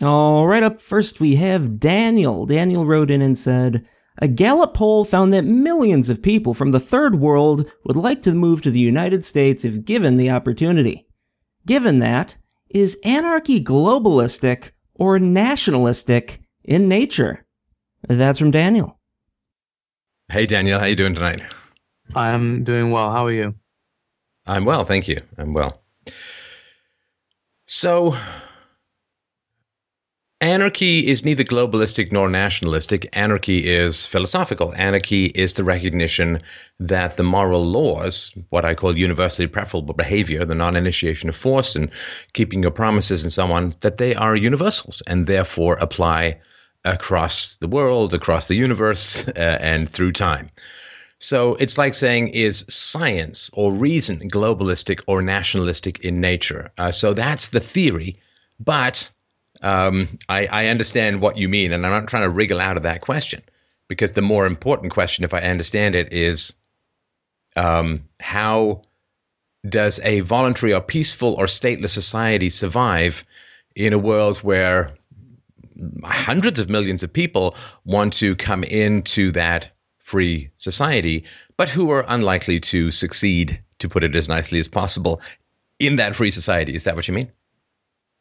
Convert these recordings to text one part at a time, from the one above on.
All right, up first we have Daniel. Daniel wrote in and said, a Gallup poll found that millions of people from the third world would like to move to the United States if given the opportunity. Given that, is anarchy globalistic or nationalistic in nature? That's from Daniel. Hey Daniel, how you doing tonight? I'm doing well. How are you? I'm well, thank you. I'm well. So, Anarchy is neither globalistic nor nationalistic. Anarchy is philosophical. Anarchy is the recognition that the moral laws, what I call universally preferable behavior, the non initiation of force and keeping your promises and so on, that they are universals and therefore apply across the world, across the universe, uh, and through time. So it's like saying, is science or reason globalistic or nationalistic in nature? Uh, so that's the theory. But um, I, I understand what you mean, and I'm not trying to wriggle out of that question because the more important question, if I understand it, is um, how does a voluntary or peaceful or stateless society survive in a world where hundreds of millions of people want to come into that free society, but who are unlikely to succeed, to put it as nicely as possible, in that free society? Is that what you mean?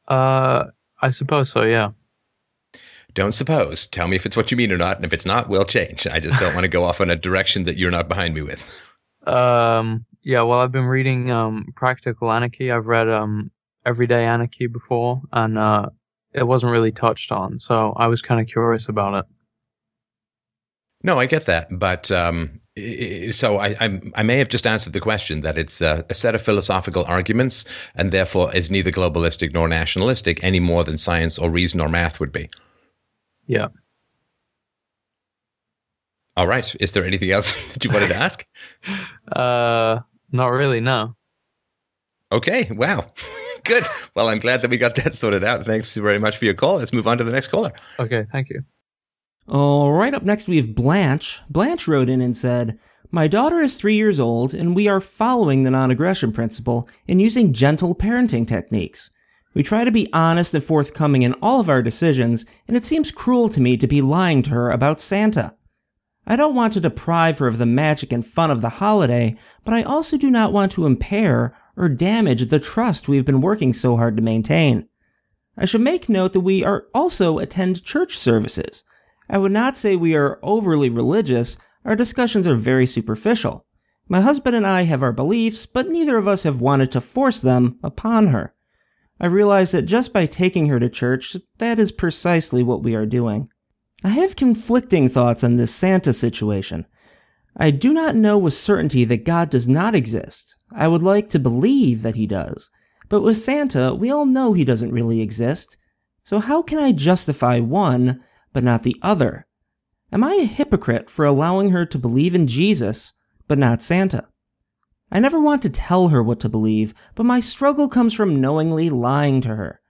Uh, I suppose so, yeah. Don't suppose. Tell me if it's what you mean or not, and if it's not, we'll change. I just don't want to go off in a direction that you're not behind me with. Um, yeah, well, I've been reading um, Practical Anarchy. I've read um, Everyday Anarchy before, and uh, it wasn't really touched on, so I was kind of curious about it. No, I get that, but um, so I, I, I may have just answered the question that it's a, a, set of philosophical arguments, and therefore is neither globalistic nor nationalistic any more than science or reason or math would be. Yeah. All right. Is there anything else that you wanted to ask? uh, not really. No. Okay. Wow. Good. Well, I'm glad that we got that sorted out. Thanks very much for your call. Let's move on to the next caller. Okay. Thank you. All right, up next we have Blanche. Blanche wrote in and said, My daughter is three years old, and we are following the non aggression principle and using gentle parenting techniques. We try to be honest and forthcoming in all of our decisions, and it seems cruel to me to be lying to her about Santa. I don't want to deprive her of the magic and fun of the holiday, but I also do not want to impair or damage the trust we've been working so hard to maintain. I should make note that we are also attend church services. I would not say we are overly religious, our discussions are very superficial. My husband and I have our beliefs, but neither of us have wanted to force them upon her. I realize that just by taking her to church, that is precisely what we are doing. I have conflicting thoughts on this Santa situation. I do not know with certainty that God does not exist. I would like to believe that he does. But with Santa, we all know he doesn't really exist. So how can I justify one but not the other? Am I a hypocrite for allowing her to believe in Jesus, but not Santa? I never want to tell her what to believe, but my struggle comes from knowingly lying to her.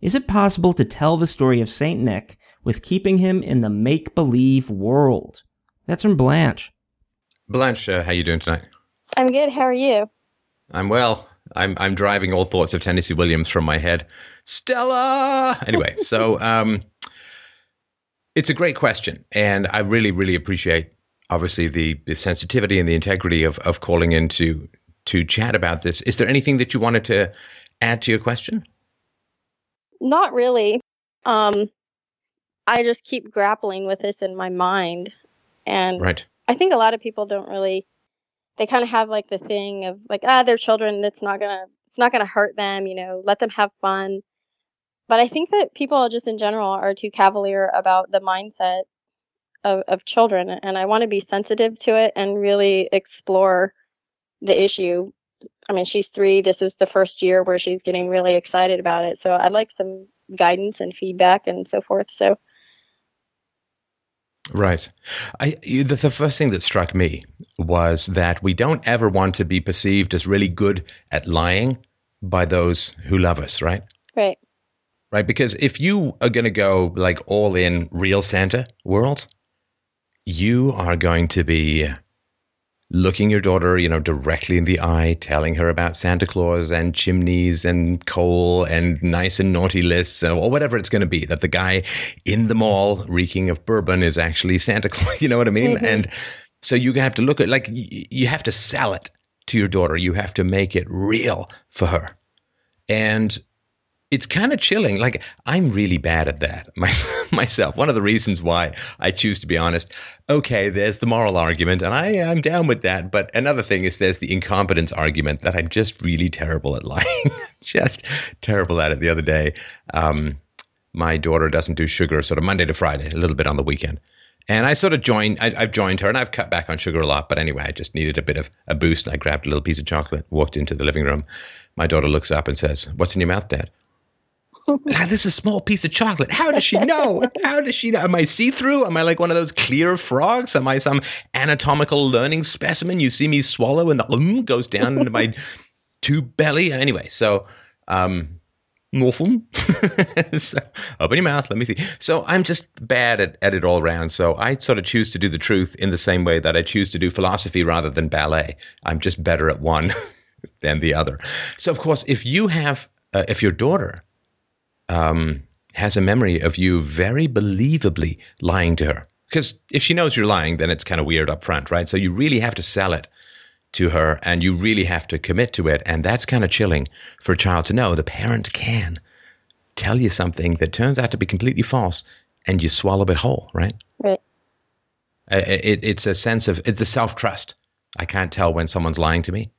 Is it possible to tell the story of St. Nick with keeping him in the make-believe world? That's from Blanche. Blanche, uh, how you doing tonight? I'm good. How are you? I'm well. I'm I'm driving all thoughts of Tennessee Williams from my head. Stella. Anyway, so um, it's a great question, and I really, really appreciate obviously the, the sensitivity and the integrity of of calling in to to chat about this. Is there anything that you wanted to add to your question? Not really. Um, I just keep grappling with this in my mind, and right. I think a lot of people don't really. They kind of have like the thing of like ah, they're children. It's not gonna it's not gonna hurt them. You know, let them have fun. But I think that people just in general are too cavalier about the mindset of, of children. And I want to be sensitive to it and really explore the issue. I mean, she's three. This is the first year where she's getting really excited about it. So I'd like some guidance and feedback and so forth. So. Right. I, the, the first thing that struck me was that we don't ever want to be perceived as really good at lying by those who love us, right? Right right? Because if you are going to go like all in real Santa world, you are going to be looking your daughter, you know, directly in the eye, telling her about Santa Claus and chimneys and coal and nice and naughty lists or whatever it's going to be, that the guy in the mall reeking of bourbon is actually Santa Claus. You know what I mean? Mm-hmm. And so you have to look at, like, you have to sell it to your daughter. You have to make it real for her. And it's kind of chilling. Like I'm really bad at that myself. One of the reasons why I choose to be honest. Okay, there's the moral argument, and I am down with that. But another thing is there's the incompetence argument that I'm just really terrible at lying. just terrible at it. The other day, um, my daughter doesn't do sugar, sort of Monday to Friday, a little bit on the weekend. And I sort of joined, I, have joined her and I've cut back on sugar a lot. But anyway, I just needed a bit of a boost. And I grabbed a little piece of chocolate, walked into the living room. My daughter looks up and says, What's in your mouth, Dad? ah, this is a small piece of chocolate. How does she know? How does she know? Am I see through? Am I like one of those clear frogs? Am I some anatomical learning specimen? You see me swallow and the um goes down into my tube belly. Anyway, so um, nothing. so, open your mouth. Let me see. So I'm just bad at, at it all around. So I sort of choose to do the truth in the same way that I choose to do philosophy rather than ballet. I'm just better at one than the other. So of course, if you have, uh, if your daughter um, has a memory of you very believably lying to her. Because if she knows you're lying, then it's kind of weird up front, right? So you really have to sell it to her and you really have to commit to it. And that's kind of chilling for a child to know the parent can tell you something that turns out to be completely false and you swallow it whole, right? Right. It, it's a sense of it's the self trust. I can't tell when someone's lying to me.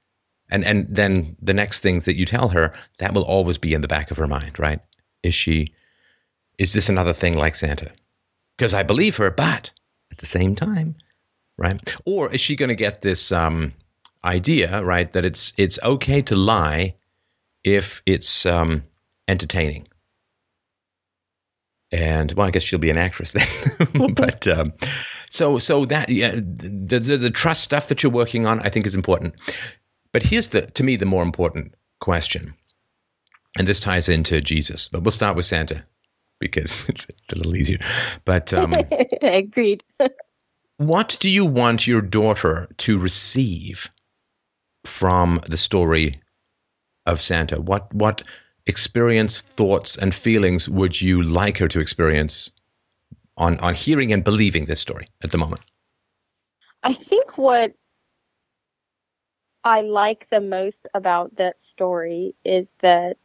And, and then the next things that you tell her, that will always be in the back of her mind, right? Is she, is this another thing like Santa? Because I believe her, but at the same time, right? Or is she going to get this um, idea, right, that it's it's okay to lie if it's um, entertaining? And well, I guess she'll be an actress then. but um, so so that yeah, the, the the trust stuff that you're working on, I think, is important. But here's the to me the more important question and this ties into Jesus, but we'll start with Santa because it's a little easier. But um, agreed. what do you want your daughter to receive from the story of Santa? What what experience, thoughts, and feelings would you like her to experience on on hearing and believing this story at the moment? I think what I like the most about that story is that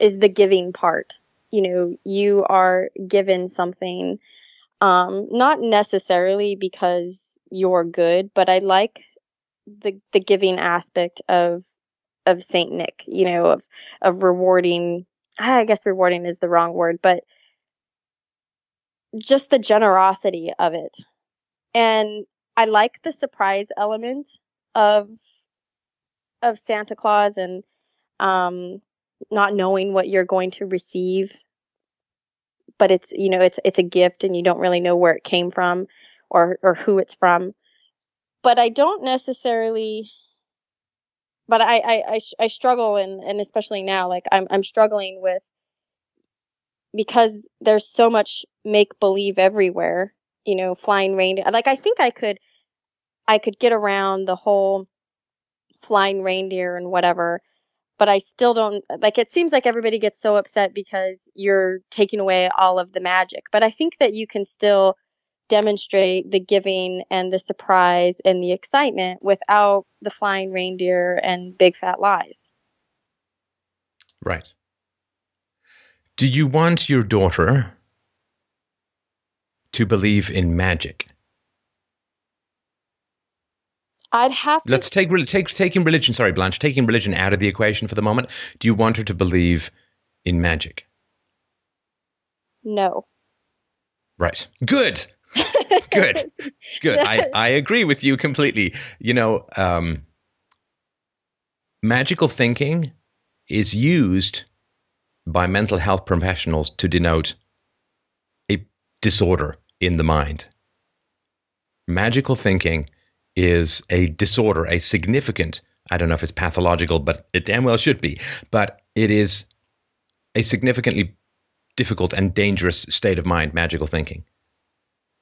is the giving part. You know, you are given something, um, not necessarily because you're good, but I like the the giving aspect of of Saint Nick. You know, of of rewarding. I guess rewarding is the wrong word, but just the generosity of it. And I like the surprise element of of Santa Claus and um not knowing what you're going to receive but it's you know it's it's a gift and you don't really know where it came from or or who it's from. But i don't necessarily but i i i, I struggle and and especially now like i'm i'm struggling with because there's so much make believe everywhere you know flying reindeer like i think i could i could get around the whole flying reindeer and whatever but I still don't like it seems like everybody gets so upset because you're taking away all of the magic. But I think that you can still demonstrate the giving and the surprise and the excitement without the flying reindeer and big fat lies. Right. Do you want your daughter to believe in magic? I'd have to. Let's take take taking religion. Sorry, Blanche. Taking religion out of the equation for the moment. Do you want her to believe in magic? No. Right. Good. Good. Good. I I agree with you completely. You know, um, magical thinking is used by mental health professionals to denote a disorder in the mind. Magical thinking is a disorder, a significant, I don't know if it's pathological, but it damn well should be, but it is a significantly difficult and dangerous state of mind, magical thinking.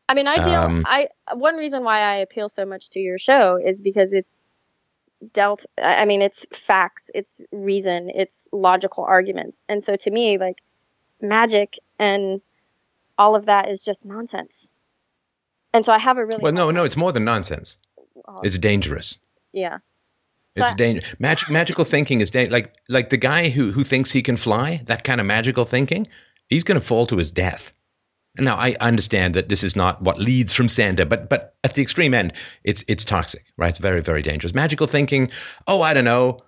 I mean, I feel Um, I one reason why I appeal so much to your show is because it's dealt. I I mean, it's facts, it's reason, it's logical arguments, and so to me, like magic and all of that is just nonsense. And so I have a really Well, no, no, it's more than nonsense. It's dangerous. yeah, It's So- dangerous. Magic, magical thinking is da- like like the guy who who thinks he can fly. That kind of magical thinking, he's going to fall to his death. Now, I understand that this is not what leads from Santa, but but at the extreme end, it's it's toxic, right? It's very very dangerous. Magical thinking. Oh, I don't know.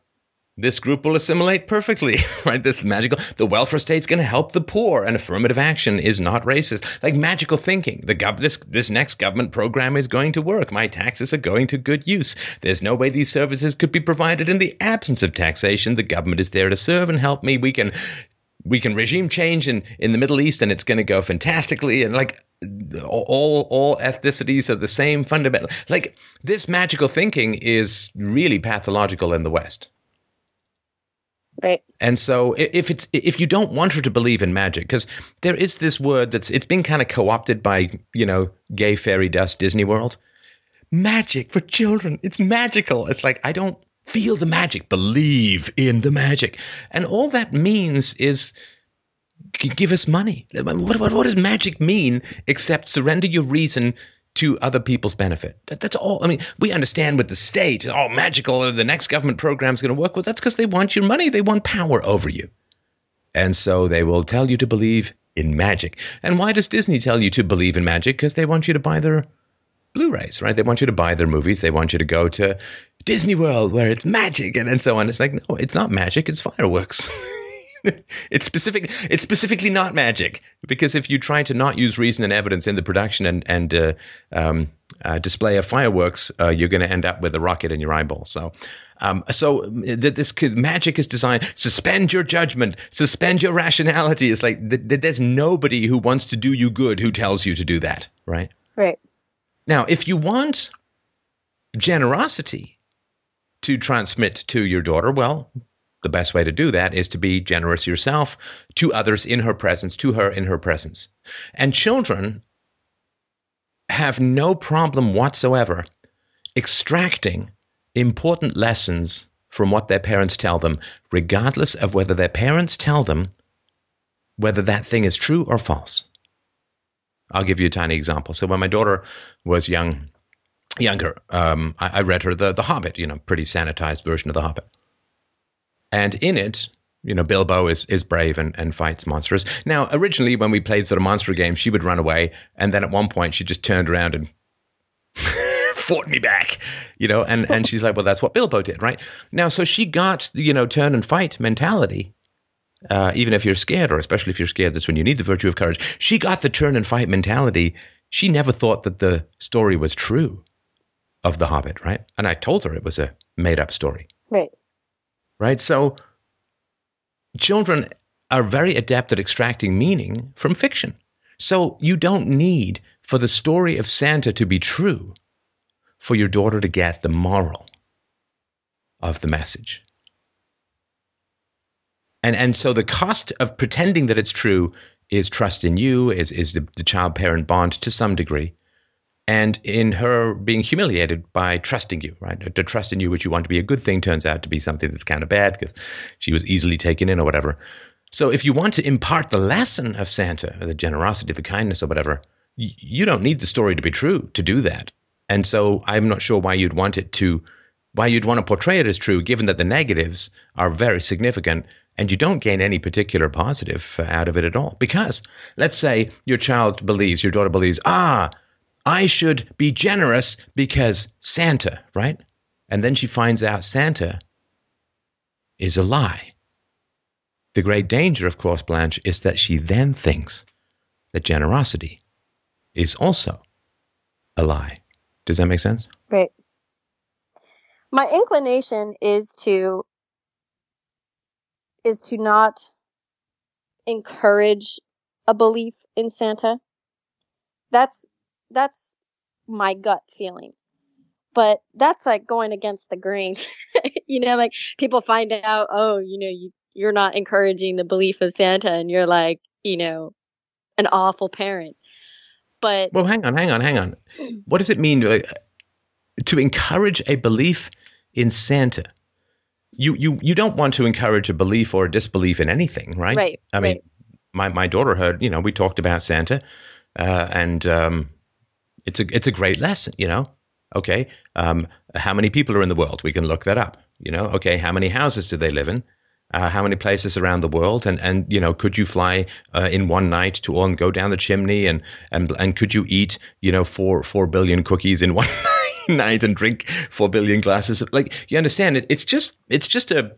This group will assimilate perfectly, right? This magical. The welfare state's going to help the poor, and affirmative action is not racist. Like magical thinking. The gov- this this next government program is going to work. My taxes are going to good use. There's no way these services could be provided in the absence of taxation. The government is there to serve and help me. We can we can regime change in, in the Middle East and it's going to go fantastically and like all all ethnicities are the same fundamental like this magical thinking is really pathological in the West. Right. And so if it's if you don't want her to believe in magic because there is this word that's it's been kind of co-opted by, you know, gay fairy dust Disney World. Magic for children. It's magical. It's like I don't feel the magic, believe in the magic. And all that means is give us money. What, what, what does magic mean except surrender your reason to other people's benefit? That, that's all. I mean, we understand with the state, oh, magical, uh, the next government program is going to work. Well, that's because they want your money, they want power over you. And so they will tell you to believe in magic. And why does Disney tell you to believe in magic? Because they want you to buy their Blu-rays, right? They want you to buy their movies. They want you to go to Disney World where it's magic and, and so on. It's like, no, it's not magic. It's fireworks. it's specific. It's specifically not magic because if you try to not use reason and evidence in the production and and uh, um, uh, display of fireworks, uh, you're going to end up with a rocket in your eyeball. So. Um, so th- this could, magic is designed suspend your judgment, suspend your rationality. It's like th- th- there's nobody who wants to do you good who tells you to do that, right? Right. Now, if you want generosity to transmit to your daughter, well, the best way to do that is to be generous yourself to others in her presence, to her in her presence. And children have no problem whatsoever extracting important lessons from what their parents tell them, regardless of whether their parents tell them whether that thing is true or false. I'll give you a tiny example. So when my daughter was young, younger, um, I, I read her the the Hobbit, you know, pretty sanitized version of the Hobbit, and in it, you know, Bilbo is is brave and, and fights monsters. Now, originally, when we played sort of monster games, she would run away, and then at one point, she just turned around and fought me back, you know, and and she's like, well, that's what Bilbo did, right? Now, so she got you know turn and fight mentality uh, even if you're scared, or especially if you're scared, that's when you need the virtue of courage. She got the turn and fight mentality. She never thought that the story was true of The Hobbit, right? And I told her it was a made up story, Right. Right? So children are very adept at extracting meaning from fiction. So you don't need for the story of Santa to be true for your daughter to get the moral of the message. And and so the cost of pretending that it's true is trust in you, is is the, the child parent bond to some degree, and in her being humiliated by trusting you, right? To trust in you, which you want to be a good thing, turns out to be something that's kind of bad because she was easily taken in or whatever. So if you want to impart the lesson of Santa, or the generosity, the kindness, or whatever, you don't need the story to be true to do that. And so I'm not sure why you'd want it to, why you'd want to portray it as true, given that the negatives are very significant and you don't gain any particular positive uh, out of it at all. Because let's say your child believes, your daughter believes, ah, I should be generous because Santa, right? And then she finds out Santa is a lie. The great danger, of course, Blanche, is that she then thinks that generosity is also a lie. Does that make sense? Right. My inclination is to is to not encourage a belief in Santa. That's that's my gut feeling. But that's like going against the grain. you know, like people find out, oh, you know, you you're not encouraging the belief of Santa and you're like, you know, an awful parent. But Well, hang on, hang on, hang on. What does it mean to, to encourage a belief in Santa? You, you, you don't want to encourage a belief or a disbelief in anything, right? Right, I mean, right. my, my daughter heard, you know, we talked about Santa, uh, and um, it's a it's a great lesson, you know. Okay, um, how many people are in the world? We can look that up. You know, okay, how many houses do they live in? Uh, how many places around the world? And and you know, could you fly uh, in one night to all and go down the chimney? And and and could you eat you know four four billion cookies in one night and drink four billion glasses? Of, like you understand it? It's just it's just a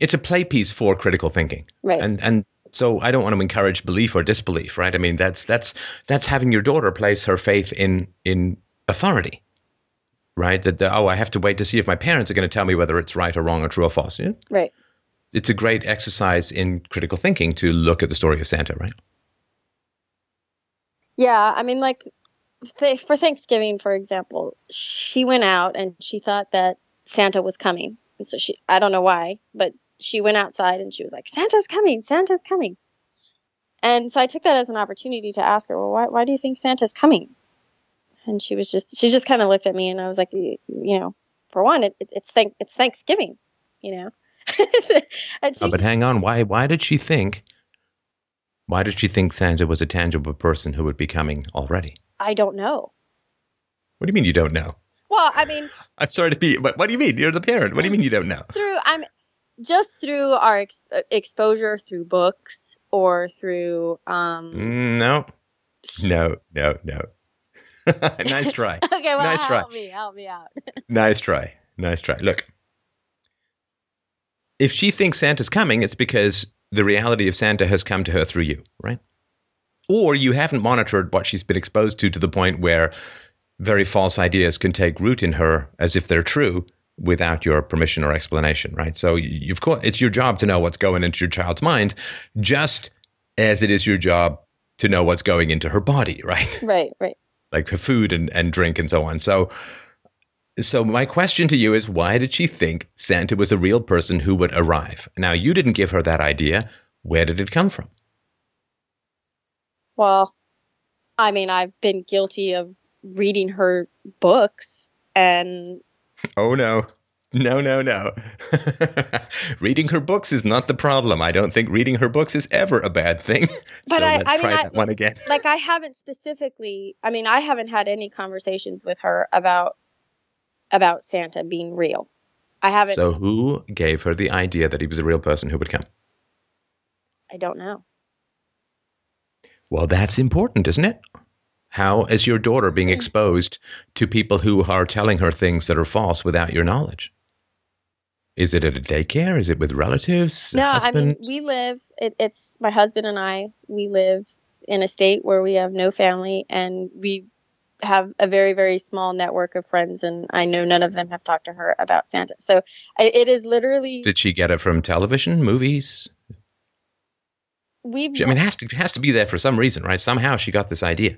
it's a play piece for critical thinking, Right. And and so I don't want to encourage belief or disbelief, right? I mean, that's that's that's having your daughter place her faith in in authority, right? That the, oh, I have to wait to see if my parents are going to tell me whether it's right or wrong or true or false. Yeah? right. It's a great exercise in critical thinking to look at the story of Santa, right? Yeah, I mean, like th- for Thanksgiving, for example, she went out and she thought that Santa was coming. And so she, I don't know why, but she went outside and she was like, Santa's coming, Santa's coming. And so I took that as an opportunity to ask her, well, why, why do you think Santa's coming? And she was just, she just kind of looked at me and I was like, you, you know, for one, it, it, it's thank, it's Thanksgiving, you know? and uh, she, Oh, but hang on, why why did she think? Why did she think Santa was a tangible person who would be coming already? I don't know. What do you mean you don't know? Well, I mean, I'm sorry to be, but what do you mean? You're the parent. What do you mean you don't know? through I'm just through our ex- uh, exposure through books or through um Mm, No, no, no, no. nice try. okay well Nice try. help me help me out Nice try. Nice try. Look, if she thinks Santa's coming, it's because the reality of Santa has come to her through you, right? Or you haven't monitored what she's been exposed to to the point where very false ideas can take root in her as if they're true without your permission or explanation, right? So you've got, it's your job to know what's going into your child's mind, just as it is your job to know what's going into her body, right? right right like for food and, and drink and so on. So so my question to you is why did she think Santa was a real person who would arrive? Now you didn't give her that idea. Where did it come from? well I mean I've been guilty of reading her books and Oh no. No, no, no. reading her books is not the problem. I don't think reading her books is ever a bad thing. But so I- let's I mean, try I- that one again. like I haven't specifically I mean I haven't had any conversations with her about about Santa being real I haven't So who gave her the idea that he was a real person who would come? I don't know Well, that's important, isn't it? How is your daughter being exposed to people who are telling her things that are false without your knowledge? Is it at a daycare? Is it with relatives? No, I mean we live. It, it's my husband and I. We live in a state where we have no family, and we have a very very small network of friends. And I know none of them have talked to her about Santa. So it is literally Did she get it from television, movies? we've I mean, it has to it has to be there for some reason, right? Somehow she got this idea.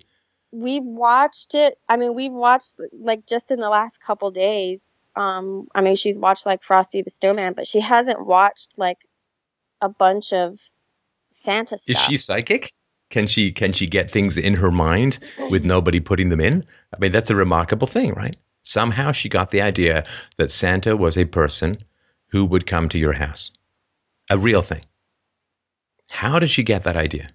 We've watched it. I mean, we've watched like just in the last couple days. Um, I mean, she's watched like Frosty the Snowman, but she hasn't watched like a bunch of Santa stuff. Is she psychic? Can she can she get things in her mind with nobody putting them in? I mean, that's a remarkable thing, right? Somehow she got the idea that Santa was a person who would come to your house. A real thing. How did she get that idea?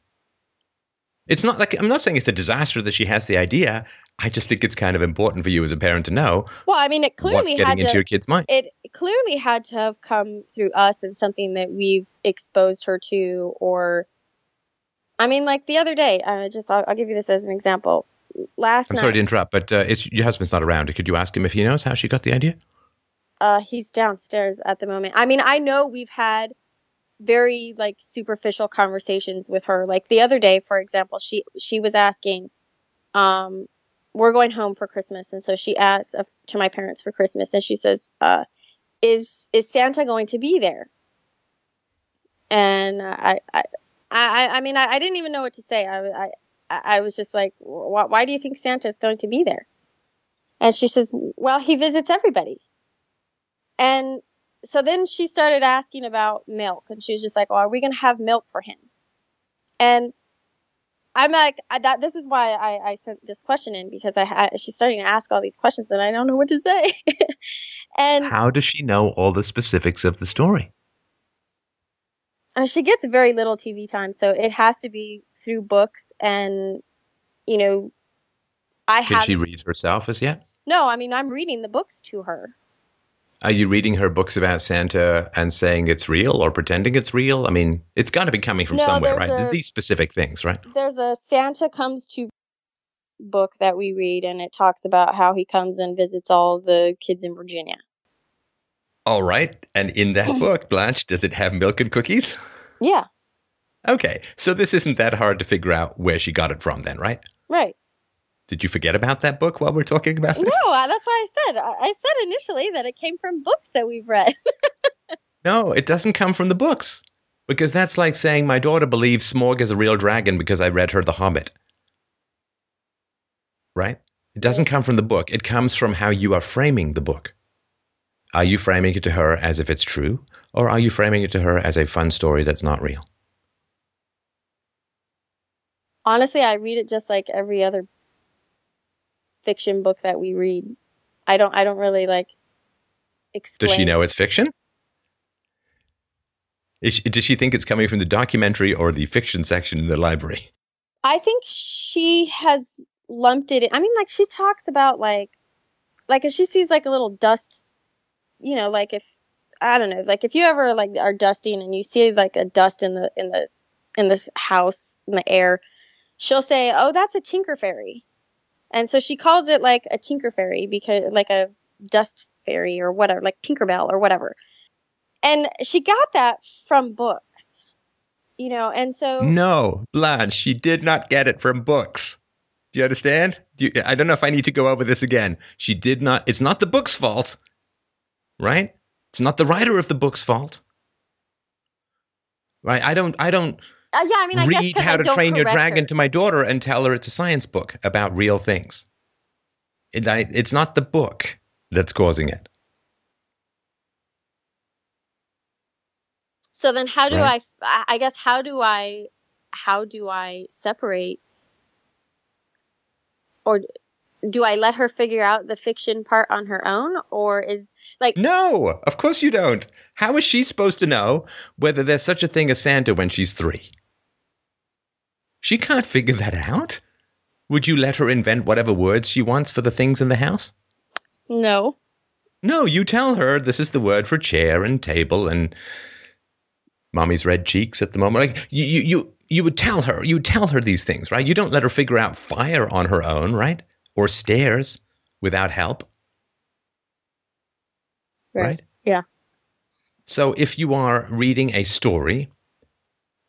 It's not like I'm not saying it's a disaster that she has the idea. I just think it's kind of important for you as a parent to know Well, I mean, it what's clearly getting had into to. your kid's mind. it clearly had to have come through us and something that we've exposed her to or i mean like the other day uh, just I'll, I'll give you this as an example last I'm night sorry to interrupt, but uh, it's, your husband's not around. Could you ask him if he knows how she got the idea? uh, he's downstairs at the moment i mean i know we've had very like superficial conversations with her. Like the other day for example she she was asking um we're going home for christmas. And so she asked uh, to my parents for christmas and she says uh is is santa going to be there? And i i i i mean i, I didn't even know what to say. I i i was just like why, why do you think santa is going to be there? And she says well he visits everybody. And so then she started asking about milk and she was just like, "Oh, are we going to have milk for him?" And I'm like I, that. This is why I, I sent this question in because I had she's starting to ask all these questions and I don't know what to say. and How does she know all the specifics of the story? uh, she gets very little TV time, so it has to be through books and you know I have she read herself as yet? no. I mean I'm reading the books to her. Are you reading her books about Santa and saying it's real or pretending it's real? I mean, it's got to be coming from No, somewhere, right? a- These specific things, right? There's a Santa comes to book that we read, and it talks about how he comes and visits all the kids in Virginia. All right. And in that book, Blanche, does it have milk and cookies? Yeah, Okay. So this isn't that hard to figure out where she got it from, then, right? right. Did you forget about that book while we're talking about this? No, that's why I said I said initially that it came from books that we've read. No, it doesn't come from the books. Because that's like saying my daughter believes Smaug is a real dragon because I read her The Hobbit. Right? It doesn't come from the book. It comes from how you are framing the book. Are you framing it to her as if it's true, or are you framing it to her as a fun story that's not real? Honestly, I read it just like every other fiction book that we read. I don't I don't really like explain. Does she know it's fiction? Is she, does she think it's coming from the documentary or the fiction section in the library? I think she has lumped it in. I mean, like she talks about like, like if she sees like a little dust, you know, like if I don't know, like if you ever like are dusting and you see like a dust in the in the in the house in the air, she'll say, "Oh, that's a tinker fairy," and so she calls it like a tinker fairy because like a dust fairy or whatever, like Tinkerbell or whatever. And she got that from books, you know, and so No, Blanche, she did not get it from books. Do you understand? Do you, I don't know if I need to go over this again. She did not. It's not the book's fault, right? It's not the writer of the book's fault, right? I don't. I don't uh, yeah, I mean, I guess How I to Train Your Dragon her. to my daughter and tell her it's a science book about real things. It, I, it's not the book that's causing it. So then, how do Right. I? I guess how do I? How do I separate? Or do I let her figure out the fiction part on her own, or is like No, of course you don't. How is she supposed to know whether there's such a thing as Santa when she's three? She can't figure that out. Would you let her invent whatever words she wants for the things in the house? no? No, you tell her this is the word for chair and table and mommy's red cheeks at the moment. Like you, you, you, you would tell her, you would tell her these things, right? You don't let her figure out fire on her own, right? Or stairs without help. right? Yeah. So if you are reading a story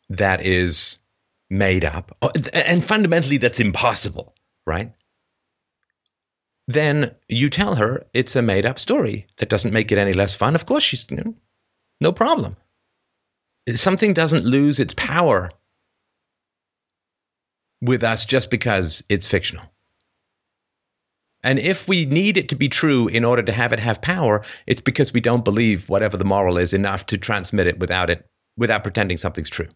that is made up, uh, and fundamentally that's impossible, right? Then you tell her it's a made up story. That doesn't make it any less fun. Of course, she's no problem. Something doesn't lose its power with us just because it's fictional. And if we need it to be true in order to have it have power, it's because we don't believe whatever the moral is enough to transmit it without it without pretending something's true.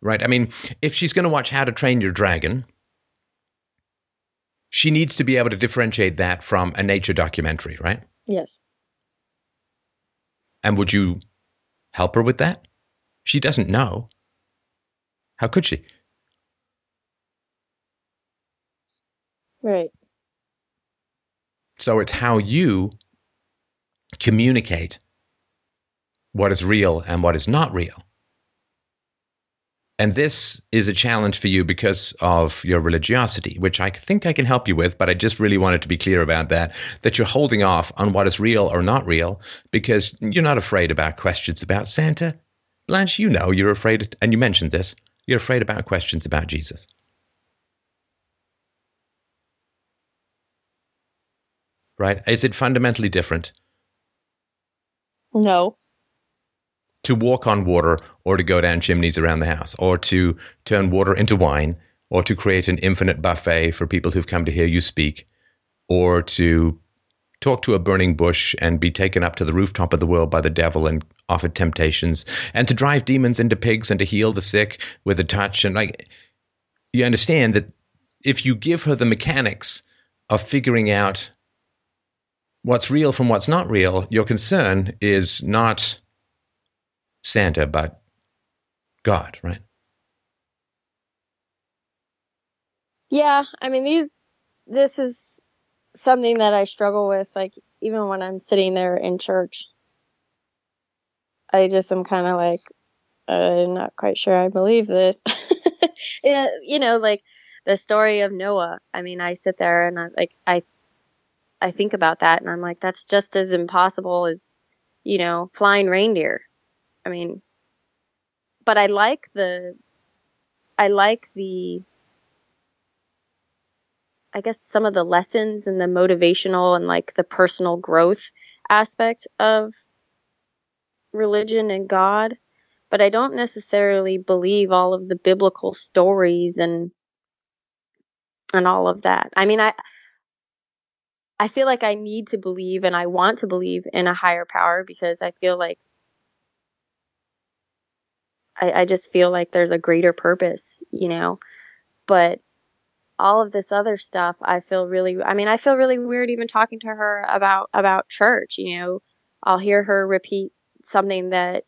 Right? I mean, if she's going to watch How to Train Your Dragon, she needs to be able to differentiate that from a nature documentary, right? Yes. And would you help her with that? She doesn't know. How could she? Right. So it's how you communicate what is real and what is not real. And this is a challenge for you because of your religiosity, which I think I can help you with, but I just really wanted to be clear about that, that you're holding off on what is real or not real because you're not afraid about questions about Santa. Blanche, you know you're afraid, and you mentioned this, you're afraid about questions about Jesus. Right? Is it fundamentally different No. To walk on water or to go down chimneys around the house or to turn water into wine or to create an infinite buffet for people who've come to hear you speak or to talk to a burning bush and be taken up to the rooftop of the world by the devil and offered temptations and to drive demons into pigs and to heal the sick with a touch. And like you understand that if you give her the mechanics of figuring out what's real from what's not real your concern is not santa but god right Yeah, I mean these this is something that I struggle with like even when I'm sitting there in church. I just am kind of like I'm not quite sure I believe this. yeah, you know, like the story of Noah. I mean, I sit there and I like I I think about that and I'm like that's just as impossible as you know, flying reindeer. I mean, but I like the I like the I guess some of the lessons and the motivational and like the personal growth aspect of religion and God, but I don't necessarily believe all of the biblical stories and and all of that. I mean, I I feel like I need to believe and I want to believe in a higher power because I feel like I, I just feel like there's a greater purpose, you know. But all of this other stuff i feel really i mean i feel really weird even talking to her about about church you know i'll hear her repeat something that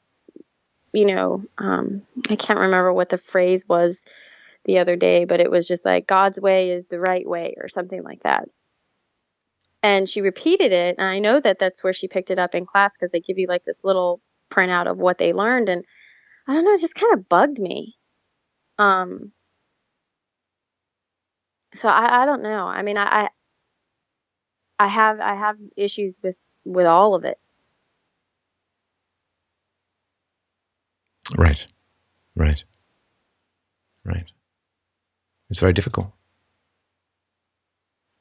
you know um i can't remember what the phrase was the other day but it was just like god's way is the right way or something like that and she repeated it and i know that that's where she picked it up in class because they give you like this little printout of what they learned and i don't know it just kind of bugged me um so I, I don't know. I mean, I, I I have I have issues with with all of it. Right, right, right. It's very difficult.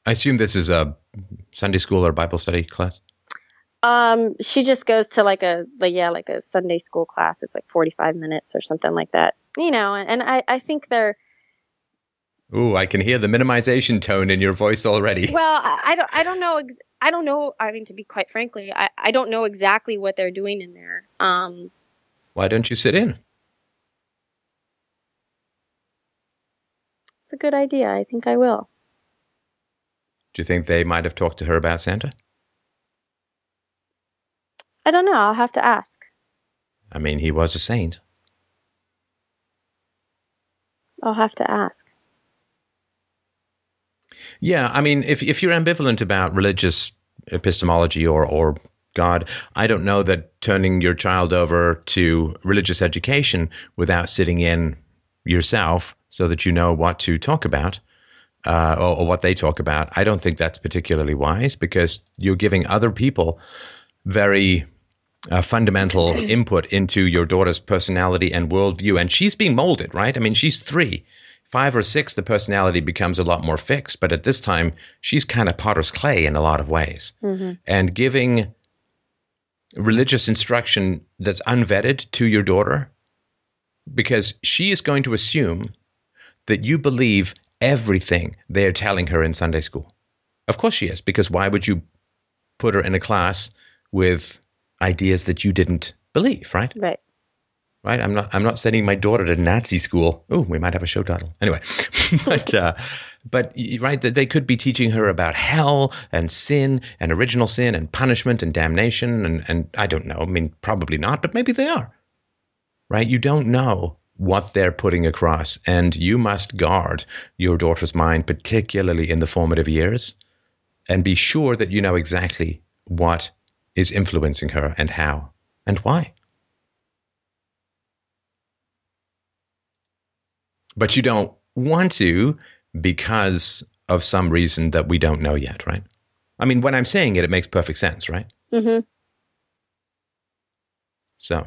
I assume this is a Sunday school or Bible study class. Um, she just goes to like a like yeah, like a Sunday school class. It's like forty five minutes or something like that. You know, and, and I I think they're Ooh, I can hear the minimization tone in your voice already. Well, I, I don't, I don't know, I don't know. I mean, to be quite frankly, I, I don't know exactly what they're doing in there. Um, Why don't you sit in? It's a good idea. I think I will. Do you think they might have talked to her about Santa? I don't know. I'll have to ask. I mean, he was a saint. I'll have to ask. Yeah, I mean, if if you're ambivalent about religious epistemology or or God, I don't know that turning your child over to religious education without sitting in yourself so that you know what to talk about uh, or, or what they talk about. I don't think that's particularly wise because you're giving other people very uh, fundamental input into your daughter's personality and worldview, and she's being molded, right? I mean, she's three five or six, the personality becomes a lot more fixed. But at this time, she's kind of potter's clay in a lot of ways. Mm-hmm. And giving religious instruction that's unvetted to your daughter, because she is going to assume that you believe everything they're telling her in Sunday school. Of course she is, because why would you put her in a class with ideas that you didn't believe, right? Right right? I'm not I'm not sending my daughter to Nazi school. Oh, we might have a show title anyway. but uh, but right, that they could be teaching her about hell and sin and original sin and punishment and damnation and and I don't know. I mean, probably not, but maybe they are. Right? You don't know what they're putting across, and you must guard your daughter's mind, particularly in the formative years, and be sure that you know exactly what is influencing her and how and why. but you don't want to because of some reason that we don't know yet, right? I mean, when I'm saying it, it makes perfect sense, right? Mm-hmm. So.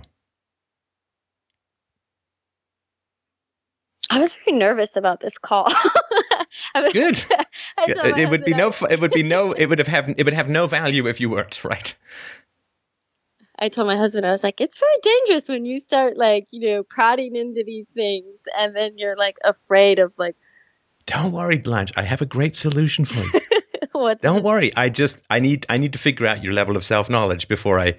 I was very nervous about this call. Good. it would be no. It would be no. It would have have. It would have no value if you weren't right. I told my husband, I was like, it's very dangerous when you start like, you know, prodding into these things and then you're like afraid of like. Don't worry, Blanche. I have a great solution for you. Don't worry. I just I need I need to figure out your level of self knowledge before I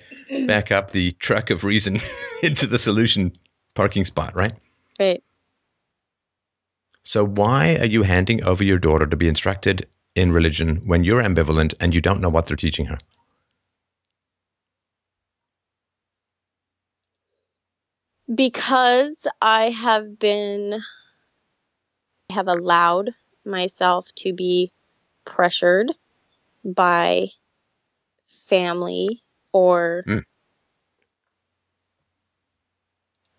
back up the truck of reason into the solution parking spot, right? right? So why are you handing over your daughter to be instructed in religion when you're ambivalent and you don't know what they're teaching her? Because I have been, I have allowed myself to be pressured by family or Mm.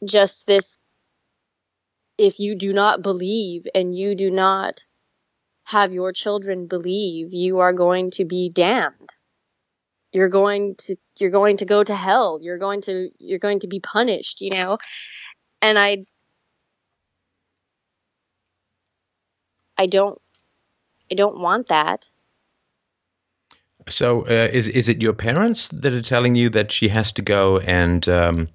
just this if you do not believe and you do not have your children believe you are going to be damned. You're going to you're going to go to hell. You're going to you're going to be punished you know? And i i don't i don't want that. So uh, is is it your parents that are telling you that she has to go and um,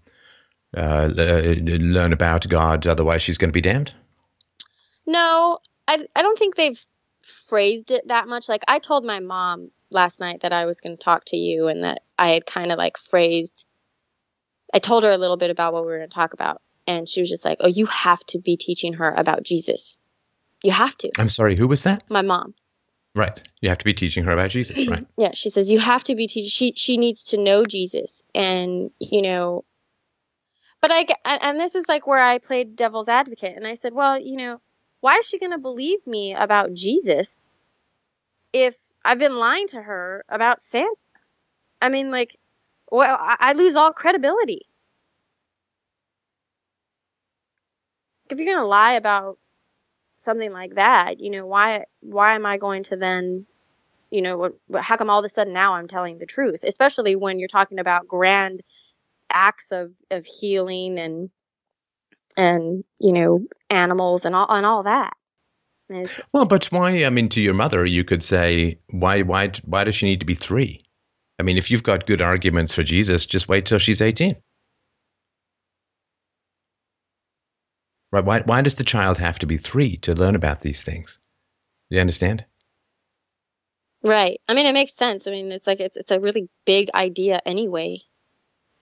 uh, learn about God, otherwise she's going to be damned? No, I, I don't think they've phrased it that much. Like, I told my mom last night that I was going to talk to you and that I had kind of like phrased, I told her a little bit about what we were going to talk about. And she was just like, oh, you have to be teaching her about Jesus. You have to. I'm sorry, who was that? My mom. Right, you have to be teaching her about Jesus, right? Yeah, she says you have to be teaching. She she needs to know Jesus, and you know. But I and this is like where I played devil's advocate, and I said, well, you know, why is she going to believe me about Jesus if I've been lying to her about Santa? I mean, like, well, I, lose all credibility if you're going to lie about something like that, you know, why why am I going to then you know, how come all of a sudden now I'm telling the truth? Especially when you're talking about grand acts of, of healing and and you know animals and all and all that. And Well, but why? I mean, to your mother, you could say, why, why, why does she need to be three? I mean, if you've got good arguments for Jesus, just wait till she's eighteen. Right? Why, why does the child have to be three to learn about these things? Do you understand? right. I mean, it makes sense. I mean, it's like it's it's a really big idea anyway.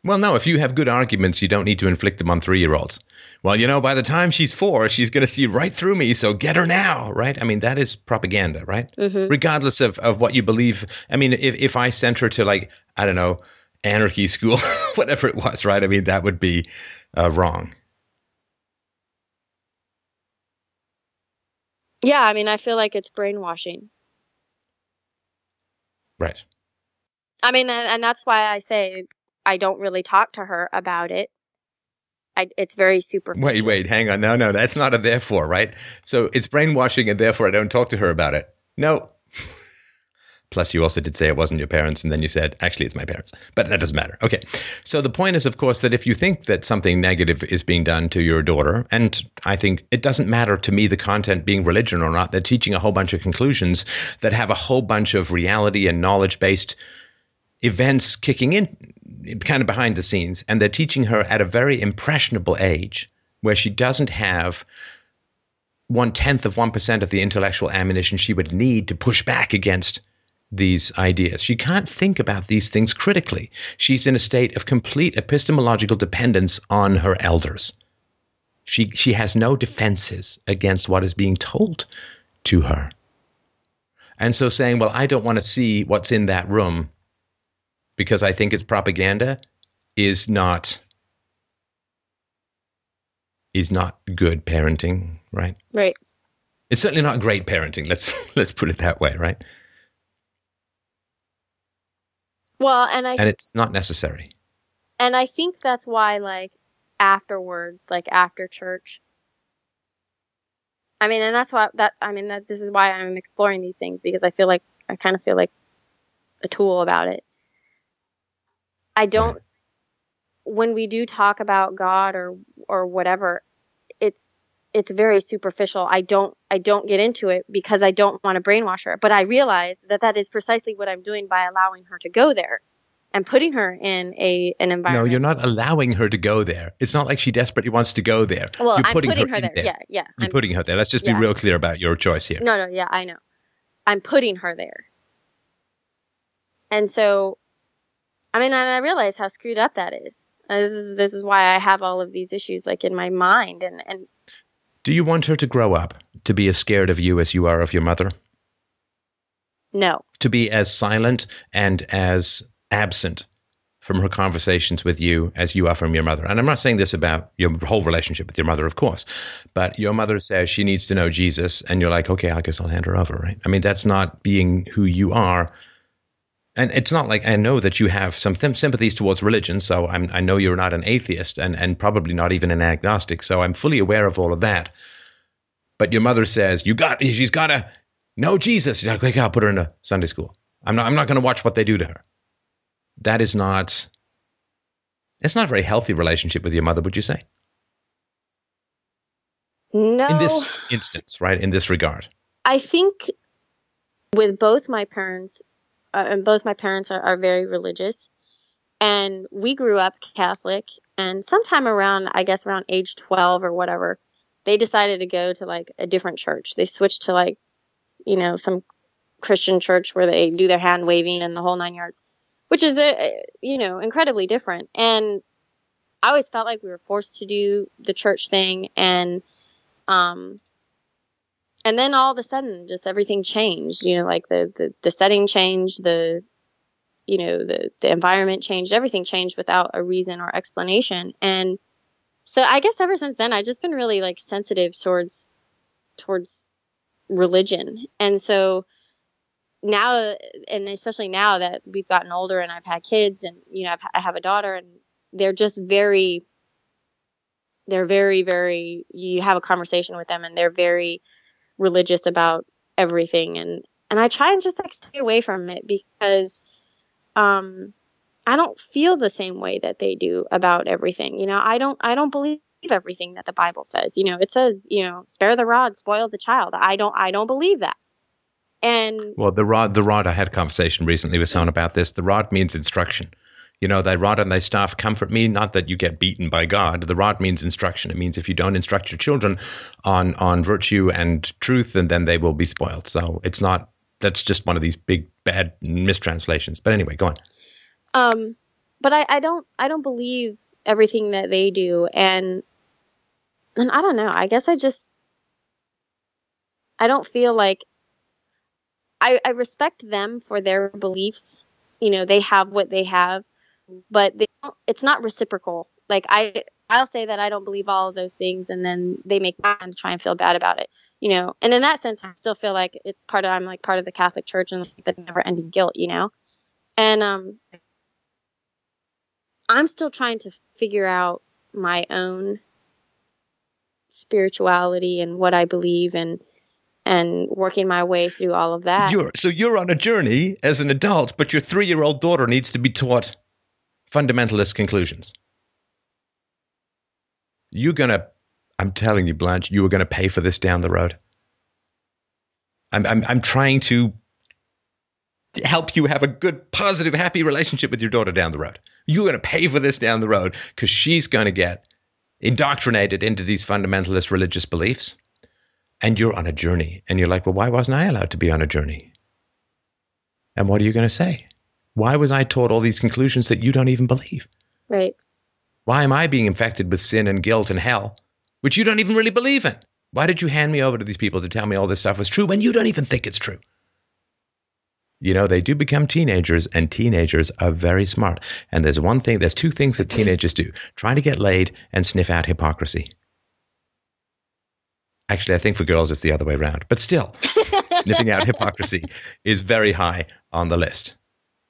Well, no, if you have good arguments, you don't need to inflict them on three year olds. Well, you know, by the time she's four, she's going to see right through me, so get her now, right? I mean, that is propaganda, right? hmm Regardless of, of what you believe. I mean, if, if I sent her to, like, I don't know, anarchy school, whatever it was, right? I mean, that would be uh, wrong. Yeah, I mean, I feel like it's brainwashing. Right. I mean, and, and that's why I say I don't really talk to her about it. I, it's very superficial. Wait, wait, hang on. No, no, that's not a therefore, right? So it's brainwashing, and therefore I don't talk to her about it. No. Plus, you also did say it wasn't your parents, and then you said, actually, it's my parents. But that doesn't matter. Okay. So the point is, of course, that if you think that something negative is being done to your daughter, and I think it doesn't matter to me the content being religion or not, they're teaching a whole bunch of conclusions that have a whole bunch of reality and knowledge based events kicking in kind of behind the scenes and they're teaching her at a very impressionable age where she doesn't have one tenth of one percent of the intellectual ammunition she would need to push back against these ideas. She can't think about these things critically. She's in a state of complete epistemological dependence on her elders. She she has no defenses against what is being told to her. And so saying, well, I don't want to see what's in that room because I think it's propaganda is not is not good parenting, right? Right. It's certainly not great parenting. Let's let's put it that way, right? Well, and I And it's not necessary. and I think that's why like afterwards, like after church. I mean, and that's why that I mean that this is why I'm exploring these things because I feel like I kind of feel like a tool about it. I don't when we do talk about God or or whatever, it's it's very superficial. I don't I don't get into it because I don't want to brainwash her. But I realize that that is precisely what I'm doing by allowing her to go there and putting her in a an environment. No, you're not allowing her to go there. It's not like she desperately wants to go there. Well, you're I'm putting, putting her, her, in there. Yeah, yeah. You're I'm, putting her there. Let's just yeah. be real clear about your choice here. no, no, yeah, I know. I'm putting her there. and so, I mean, and I realize how screwed up that is. Uh, This is this is why I have all of these issues like in my mind, and and Do you want her to grow up to be as scared of you as you are of your mother? no, To be as silent and as absent from her conversations with you as you are from your mother? And I'm not saying this about your whole relationship with your mother, of course, but your mother says she needs to know Jesus, and you're like, okay, I guess I'll hand her over, right? I mean, that's not being who you are. And it's not like I know that you have some th- sympathies towards religion, so I'm, I know you're not an atheist and, and probably not even an agnostic, so I'm fully aware of all of that. But your mother says you got she's got to know Jesus. You're like, okay, I'll put her into Sunday school. I'm not I'm not going to watch what they do to her. That is not. It's not a very healthy relationship with your mother, would you say? no. In this instance, right? In this regard, I think with both my parents, uh, and both my parents are, are very religious, and we grew up Catholic. And sometime around, I guess around age twelve or whatever, they decided to go to like a different church. They switched to like, you know, some Christian church where they do their hand waving and the whole nine yards, which is a you know incredibly different. And I always felt like we were forced to do the church thing, and um, and then all of a sudden just everything changed you know like the the, the setting changed the you know the the environment changed everything changed without a reason or explanation. And so i guess ever since then i've just been really like sensitive towards towards religion. And so now and especially now that we've gotten older and i've had kids and you know I've, i have a daughter and they're just very they're very very you have a conversation with them and they're very religious about everything and and I try and just like stay away from it because um I don't feel the same way that they do about everything. You know, I don't I don't believe everything that the Bible says. You know, it says, you know, spare the rod, spoil the child. I don't I don't believe that. And well, the rod, the rod. I had a conversation recently with someone about this. The rod means instruction. You know, thy rod and thy staff comfort me. Not that you get beaten by God. The rod means instruction. It means if you don't instruct your children on on virtue and truth, then they will be spoiled. So it's not. That's just one of these big bad mistranslations. But anyway, go on. um but I, I don't I don't believe everything that they do and and I don't know. I guess I just I don't feel like I I respect them for their beliefs. You know, they have what they have, but it's not reciprocal. Like I I'll say that I don't believe all of those things and then they make me try and feel bad about it. You know, and in that sense I still feel like it's part of I'm like part of the Catholic Church and the never ending guilt, you know? And um I'm still trying to figure out my own spirituality and what I believe and and working my way through all of that. You're so you're on a journey as an adult, but your three year old daughter needs to be taught fundamentalist conclusions. You're gonna, I'm telling you, Blanche, you are gonna pay for this down the road. I'm, I'm, I'm trying to help you have a good, positive, happy relationship with your daughter down the road. You're gonna pay for this down the road because she's gonna get indoctrinated into these fundamentalist religious beliefs and you're on a journey and you're like well why wasn't i allowed to be on a journey and what are you going to say why was i taught all these conclusions that you don't even believe right. why am i being infected with sin and guilt and hell which you don't even really believe in why did you hand me over to these people to tell me all this stuff was true when you don't even think it's true you know they do become teenagers and teenagers are very smart and there's one thing there's two things that teenagers do trying to get laid and sniff out hypocrisy Actually, I think for girls it's the other way around. But still, sniffing out hypocrisy is very high on the list.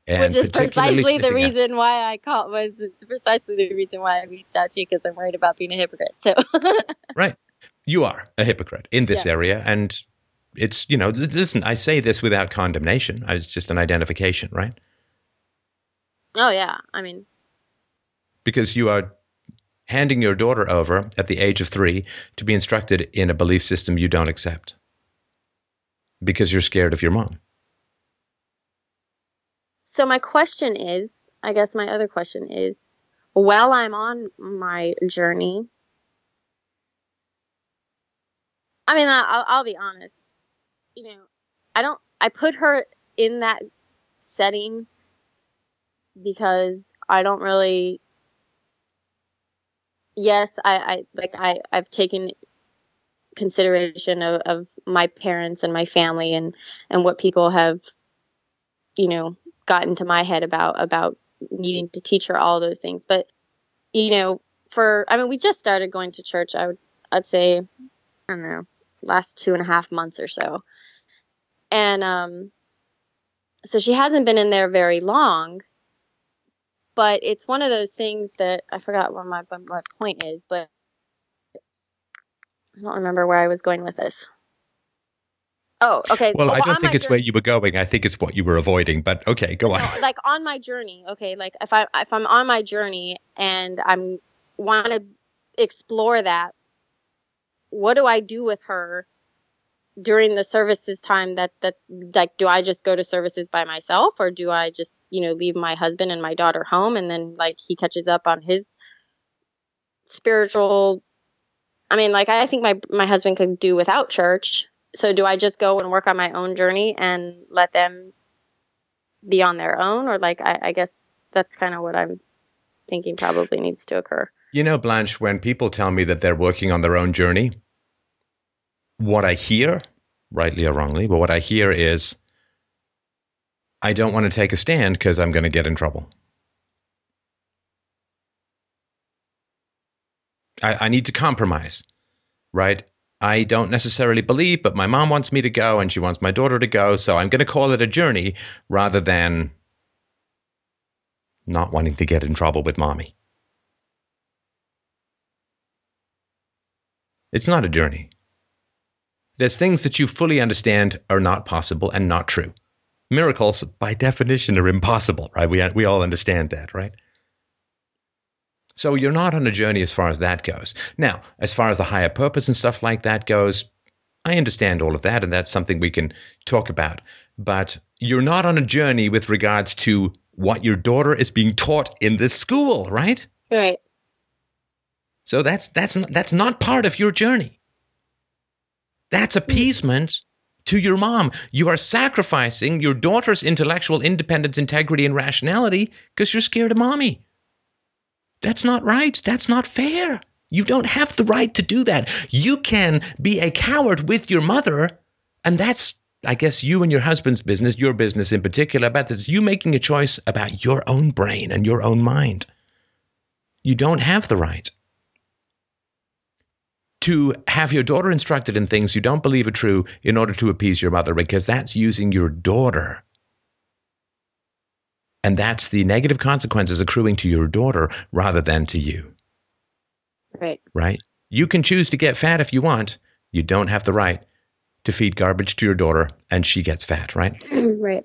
And Which is particularly precisely the sniffing out- reason why I called was precisely the reason why I reached out to you because I'm worried about being a hypocrite. So Right. You are a hypocrite in this Yeah. area. And it's, you know, listen, I say this without condemnation. It's just an identification, right? Oh yeah. I mean Because you are handing your daughter over at the age of three to be instructed in a belief system you don't accept because you're scared of your mom. So my question is I guess my other question is while I'm on my journey I mean I'll, I'll be honest you know I don't I put her in that setting because I don't really. Yes, I, I like I I've taken consideration of, of my parents and my family and and what people have, you know, gotten to my head about about needing to teach her all those things. But you know, for I mean, we just started going to church. I would I'd say I don't know last two and a half months or so, and um, so she hasn't been in there very long but it's one of those things that I forgot what my my point is, but I don't remember where I was going with this. Oh, okay. Well, I don't think it's journey, where you were going. I think it's what you were avoiding. But okay, go on. No, like on my journey. Okay, like if I if I'm on my journey and I'm want to explore that, what do I do with her during the services time? That that like, do I just go to services by myself, or do I just you know, leave my husband and my daughter home and then like he catches up on his spiritual I mean, like I think my my husband could do without church. So do I just go and work on my own journey and let them be on their own or like I, I guess that's kind of what I'm thinking probably needs to occur. You know, Blanche, when people tell me that they're working on their own journey, what I hear, rightly or wrongly, but what I hear is I don't want to take a stand because I'm going to get in trouble. I, I need to compromise, right? I don't necessarily believe, but my mom wants me to go and she wants my daughter to go. So I'm going to call it a journey rather than not wanting to get in trouble with mommy. It's not a journey. There's things that you fully understand are not possible and not true miracles by definition are impossible, right? We, we all understand that, right? So you're not on a journey as far as that goes. Now, as far as the higher purpose and stuff like that goes, I understand all of that, and that's something we can talk about. But you're not on a journey with regards to what your daughter is being taught in this school, right? Right. So that's that's that's not part of your journey. That's hmm. appeasement to your mom. You are sacrificing your daughter's intellectual independence, integrity, and rationality because you're scared of mommy. That's not right. That's not fair. You don't have the right to do that. You can be a coward with your mother, and that's, I guess, you and your husband's business, your business in particular, but it's you making a choice about your own brain and your own mind. You don't have the right to have your daughter instructed in things you don't believe are true in order to appease your mother, because that's using your daughter. And that's the negative consequences accruing to your daughter rather than to you. Right. Right? You can choose to get fat if you want. You don't have the right to feed garbage to your daughter and she gets fat, right? right.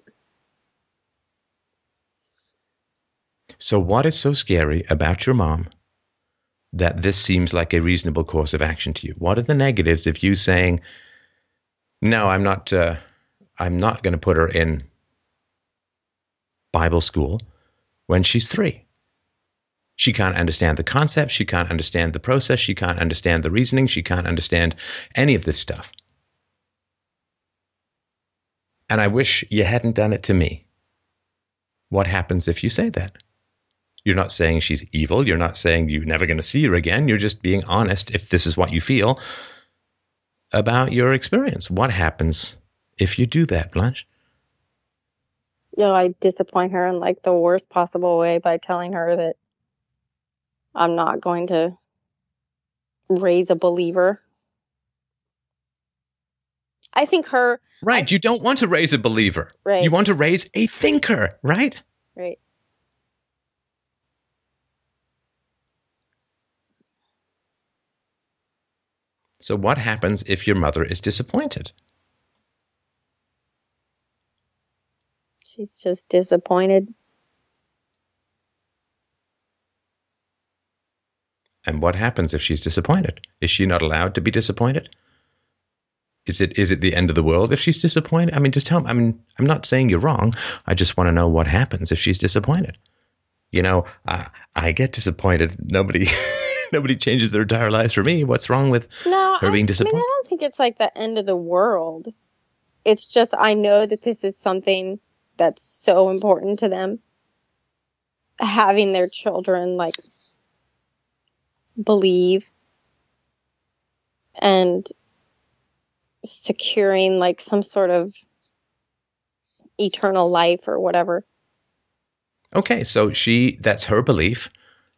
So, what is so scary about your mom that this seems like a reasonable course of action to you? What are the negatives of you saying, "No, I'm not. Uh, I'm not going to put her in Bible school when she's three. She can't understand the concept. She can't understand the process. She can't understand the reasoning. She can't understand any of this stuff." And I wish you hadn't done it to me. What happens if you say that? You're not saying she's evil. You're not saying you're never going to see her again. You're just being honest if this is what you feel about your experience. What happens if you do that, Blanche? You know, I disappoint her in like the worst possible way by telling her that I'm not going to raise a believer. I think her. Right. I, you don't want to raise a believer. Right. You want to raise a thinker, right? Right. So, what happens if your mother is disappointed? She's just disappointed. And what happens if she's disappointed? Is she not allowed to be disappointed? Is it is it the end of the world if she's disappointed? I mean, just tell me. I mean, I'm not saying you're wrong. I just want to know what happens if she's disappointed. You know, I, I get disappointed. Nobody nobody changes their entire lives for me. What's wrong with no, her being disappointed? I, mean, I don't think it's like the end of the world. It's just I know that this is something that's so important to them. having their children like believe and securing like some sort of eternal life or whatever. Okay, so she that's her belief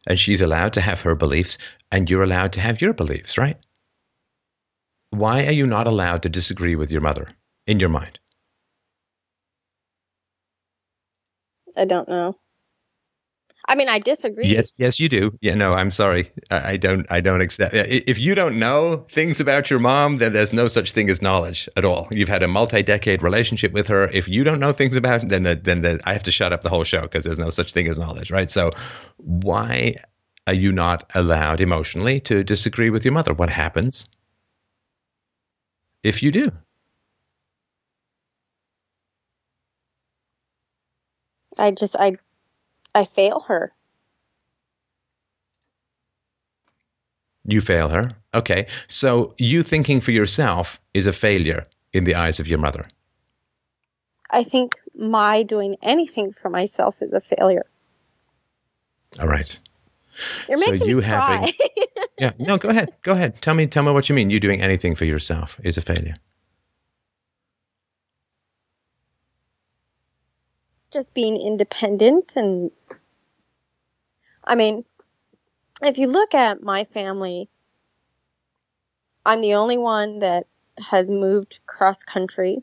and she's allowed to have her beliefs and you're allowed to have your beliefs, right? Why are you not allowed to disagree with your mother in your mind? I don't know. I mean, I disagree. Yes, yes, you do. Yeah, no, I'm sorry. I, I don't. I don't accept. If you don't know things about your mom, then there's no such thing as knowledge at all. You've had a multi-decade relationship with her. If you don't know things about, then uh, then then I have to shut up the whole show because there's no such thing as knowledge, right? So, why are you not allowed emotionally to disagree with your mother? What happens if you do? I just I I fail her. You fail her. Okay. So you thinking for yourself is a failure in the eyes of your mother. I think my doing anything for myself is a failure. All right. You're making so you me cry. Yeah, no, go ahead. Go ahead. Tell me tell me what you mean. You doing anything for yourself is a failure. Just being independent and I mean, if you look at my family, I'm the only one that has moved cross country.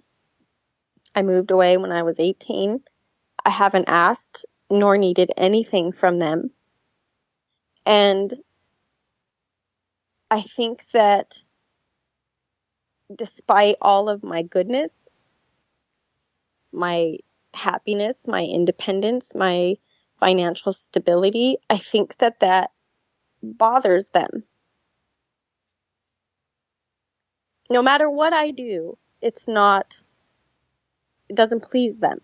I moved away when I was 18. I haven't asked nor needed anything from them. And I think that despite all of my goodness, my happiness, my independence, my financial stability, I think that that bothers them. No matter what I do, it's not, it doesn't please them.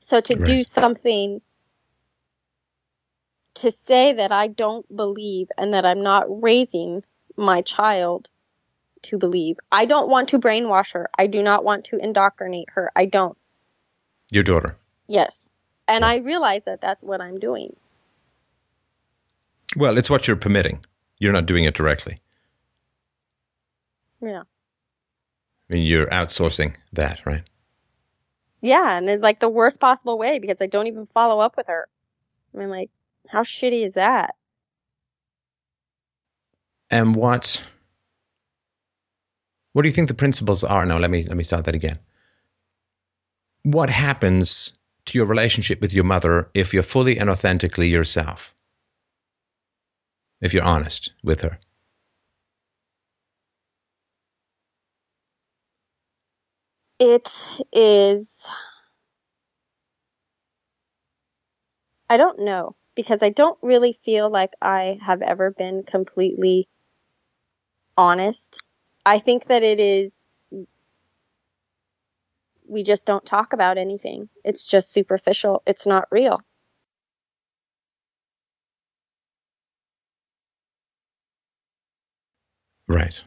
So to do something to say that I don't believe and that I'm not raising my child to believe. I don't want to brainwash her. I do not want to indoctrinate her. I don't. Your daughter. Yes. And Yeah. I realize that that's what I'm doing. Well, it's what you're permitting. You're not doing it directly. Yeah. I mean, you're outsourcing that, right? Yeah, and it's like the worst possible way because I don't even follow up with her. I mean, like, how shitty is that? And what what do you think the principles are? No, let me let me start that again. What happens to your relationship with your mother if you're fully and authentically yourself? If you're honest with her. It is. I don't know because I don't really feel like I have ever been completely honest. I think that it is. We just don't talk about anything. It's just superficial. It's not real. Right.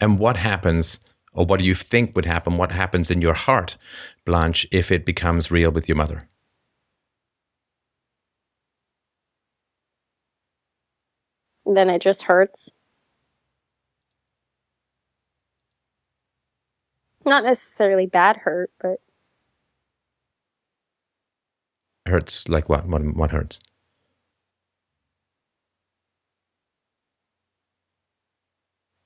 And what happens, or what do you think would happen? What happens in your heart, Blanche, if it becomes real with your mother? Then it just hurts. Not necessarily bad hurt, but Hurts like what? What, what hurts?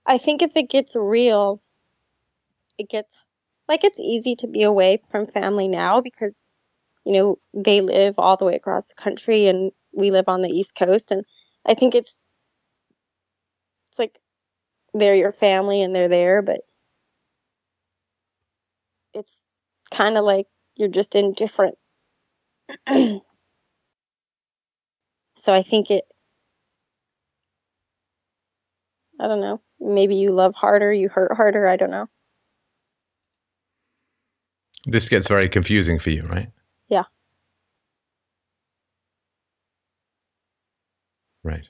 I think if it gets real, it gets like it's easy to be away from family now because you know they live all the way across the country and we live on the east coast and I think it's it's like they're your family and they're there but it's kind of like you're just indifferent. so I think it I don't know. Maybe you love harder, you hurt harder, I don't know. This gets very confusing for you, right? Yeah. Right.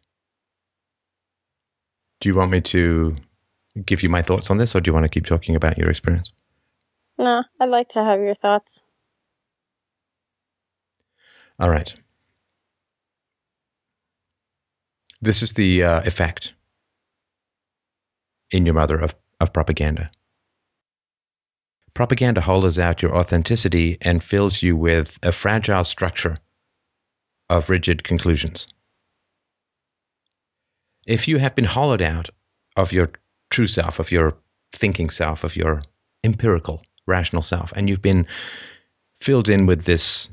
Do you want me to give you my thoughts on this, or do you want to keep talking about your experience? No, I'd like to have your thoughts. All right. This is the uh, effect in your mother of, of propaganda. Propaganda hollows out your authenticity and fills you with a fragile structure of rigid conclusions. If you have been hollowed out of your true self, of your thinking self, of your empirical, rational self, and you've been filled in with this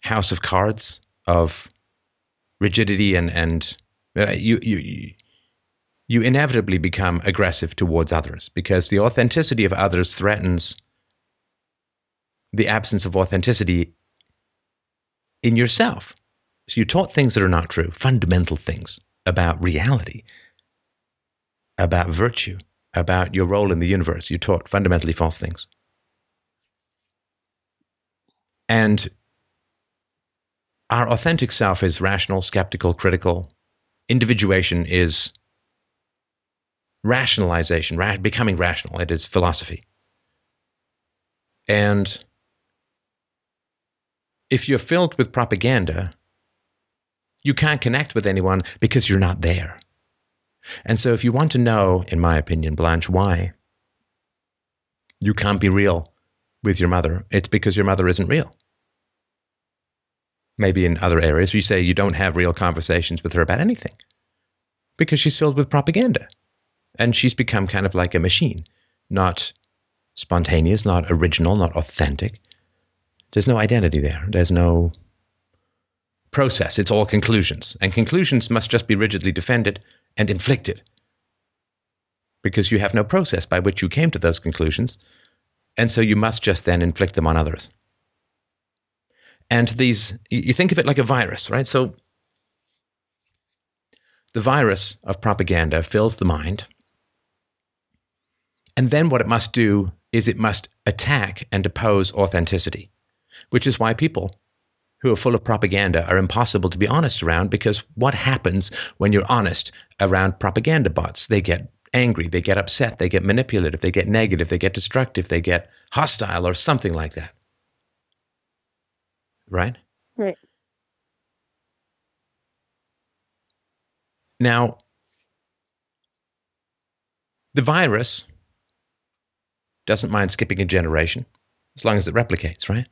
house of cards of rigidity and and uh, you you you inevitably become aggressive towards others because the authenticity of others threatens the absence of authenticity in yourself. So you taught things that are not true, fundamental things about reality, about virtue, about your role in the universe. You taught fundamentally false things. And our authentic self is rational, skeptical, critical. Individuation is rationalization, ra- becoming rational. It is philosophy. And if you're filled with propaganda, you can't connect with anyone because you're not there. And so, if you want to know, in my opinion, Blanche, why you can't be real with your mother, it's because your mother isn't real. Maybe in other areas, you say you don't have real conversations with her about anything because she's filled with propaganda. And she's become kind of like a machine, not spontaneous, not original, not authentic. There's no identity there. There's no process. It's all conclusions. And conclusions must just be rigidly defended and inflicted because you have no process by which you came to those conclusions. And so you must just then inflict them on others. And these, you think of it like a virus, right? So the virus of propaganda fills the mind and then what it must do is it must attack and oppose authenticity, which is why people who are full of propaganda are impossible to be honest around because what happens when you're honest around propaganda bots? They get angry, they get upset, they get manipulative, they get negative, they get destructive, they get hostile or something like that. Right? Right. Now, the virus doesn't mind skipping a generation as long as it replicates, right?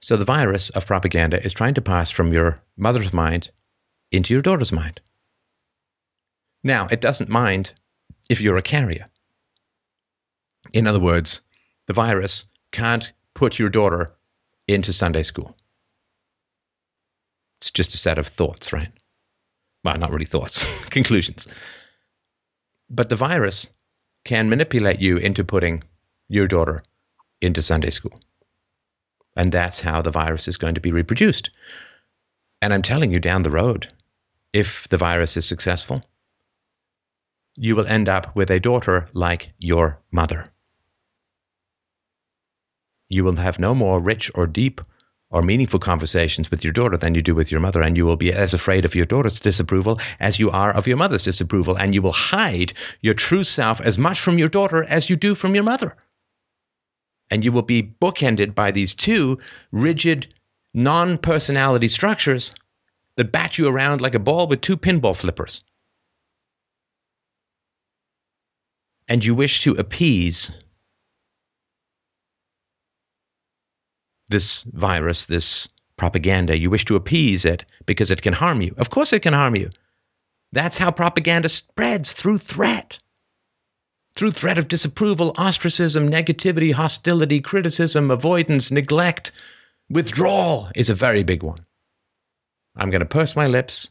So the virus of propaganda is trying to pass from your mother's mind into your daughter's mind. Now, it doesn't mind if you're a carrier. In other words, the virus can't put your daughter into Sunday school. It's just a set of thoughts, right? Well, not really thoughts, conclusions. But the virus can manipulate you into putting your daughter into Sunday school. And that's how the virus is going to be reproduced. And I'm telling you down the road, if the virus is successful, you will end up with a daughter like your mother. You will have no more rich or deep or meaningful conversations with your daughter than you do with your mother, and you will be as afraid of your daughter's disapproval as you are of your mother's disapproval, and you will hide your true self as much from your daughter as you do from your mother and you will be bookended by these two rigid non personality structures that bat you around like a ball with two pinball flippers. And you wish to appease this virus, this propaganda. You wish to appease it because it can harm you. Of course, it can harm you. That's how propaganda spreads through threat through threat of disapproval, ostracism, negativity, hostility, criticism, avoidance, neglect, withdrawal is a very big one. I'm going to purse my lips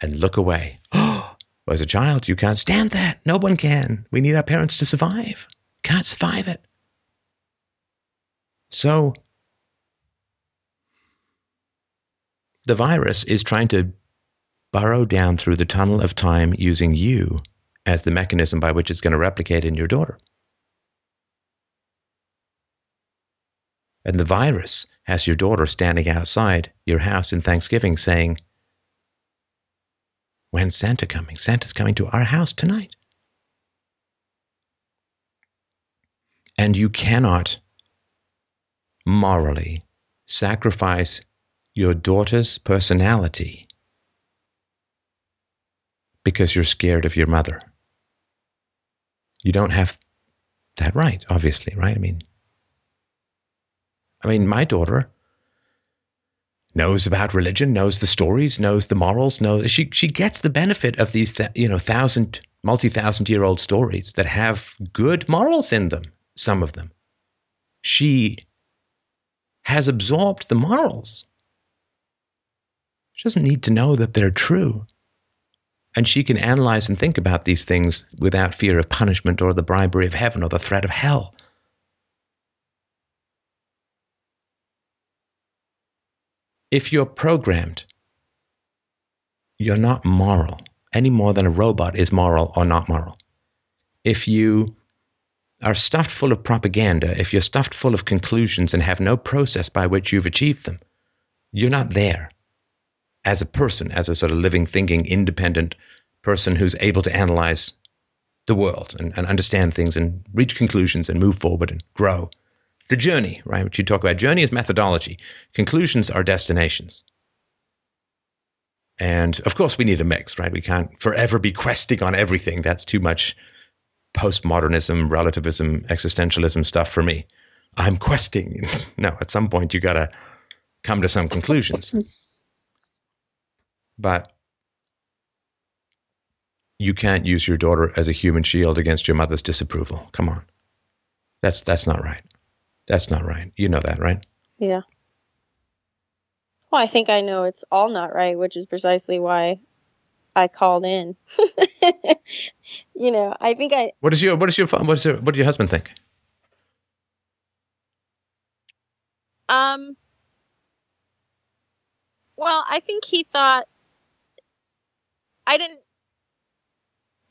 and look away. As a child, you can't stand that. No one can. We need our parents to survive. Can't survive it. So, the virus is trying to burrow down through the tunnel of time using you as the mechanism by which it's going to replicate in your daughter. And the virus has your daughter standing outside your house in Thanksgiving saying, When's Santa coming? Santa's coming to our house tonight. And you cannot morally sacrifice your daughter's personality because you're scared of your mother. You don't have that right, obviously, right? I mean, I mean, my daughter knows about religion, knows the stories, knows the morals, knows she she gets the benefit of these th- you know thousand multi thousand year old stories that have good morals in them. Some of them, she has absorbed the morals. She doesn't need to know that they're true. And she can analyze and think about these things without fear of punishment or the bribery of heaven or the threat of hell. If you're programmed, you're not moral any more than a robot is moral or not moral. If you are stuffed full of propaganda, if you're stuffed full of conclusions and have no process by which you've achieved them, you're not there as a person, as a sort of living, thinking, independent person who's able to analyze the world and, and understand things and reach conclusions and move forward and grow. The journey, right, which you talk about, journey is methodology, conclusions are destinations. And of course, we need a mix, right? We can't forever be questing on everything. That's too much postmodernism, relativism, existentialism stuff for me. I'm questing. no, at some point, you got to come to some conclusions. But you can't use your daughter as a human shield against your mother's disapproval. Come on. That's that's not right. That's not right. You know that, right? Yeah. Well, I think I know it's all not right, which is precisely why I called in. you know, I think I. What is your what is your what is your, what does your husband think? Um. Well, I think he thought I didn't.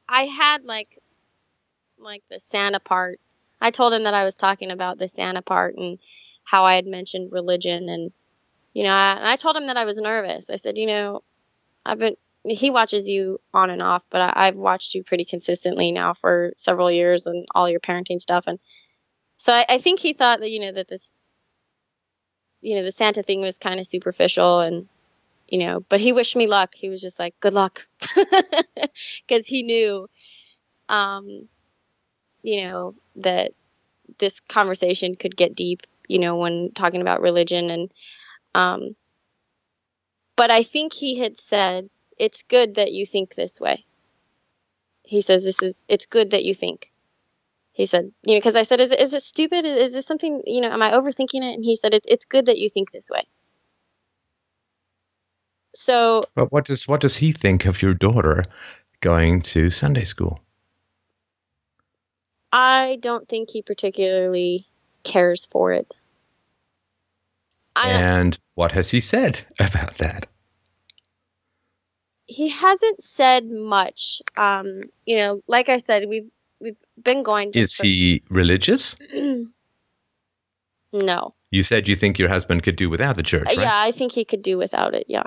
I had like, like the Santa part. I told him that I was talking about the Santa part and how I had mentioned religion and you know, I, and I told him that I was nervous. I said, you know, I've been, he watches you on and off, but I, I've watched you pretty consistently now for several years and all your parenting stuff. And so I, I think he thought that, you know, that this, you know, the Santa thing was kind of superficial and, you know, but he wished me luck. He was just like, good luck. Cause he knew, um, you know, that this conversation could get deep, you know, when talking about religion and, um, but I think he had said, it's good that you think this way. He says, this is, it's good that you think. He said, you know, because I said, is it, is it stupid? Is, is this something, you know, am I overthinking it? And he said, it's, it's good that you think this way. So, but what does what does he think of your daughter going to Sunday school? I don't think he particularly cares for it. and what has he said about that? He hasn't said much. Um, you know, like I said, we've we've been going. Is for- he religious? no. You said you think your husband could do without the church, right? Yeah, I think he could do without it. Yeah.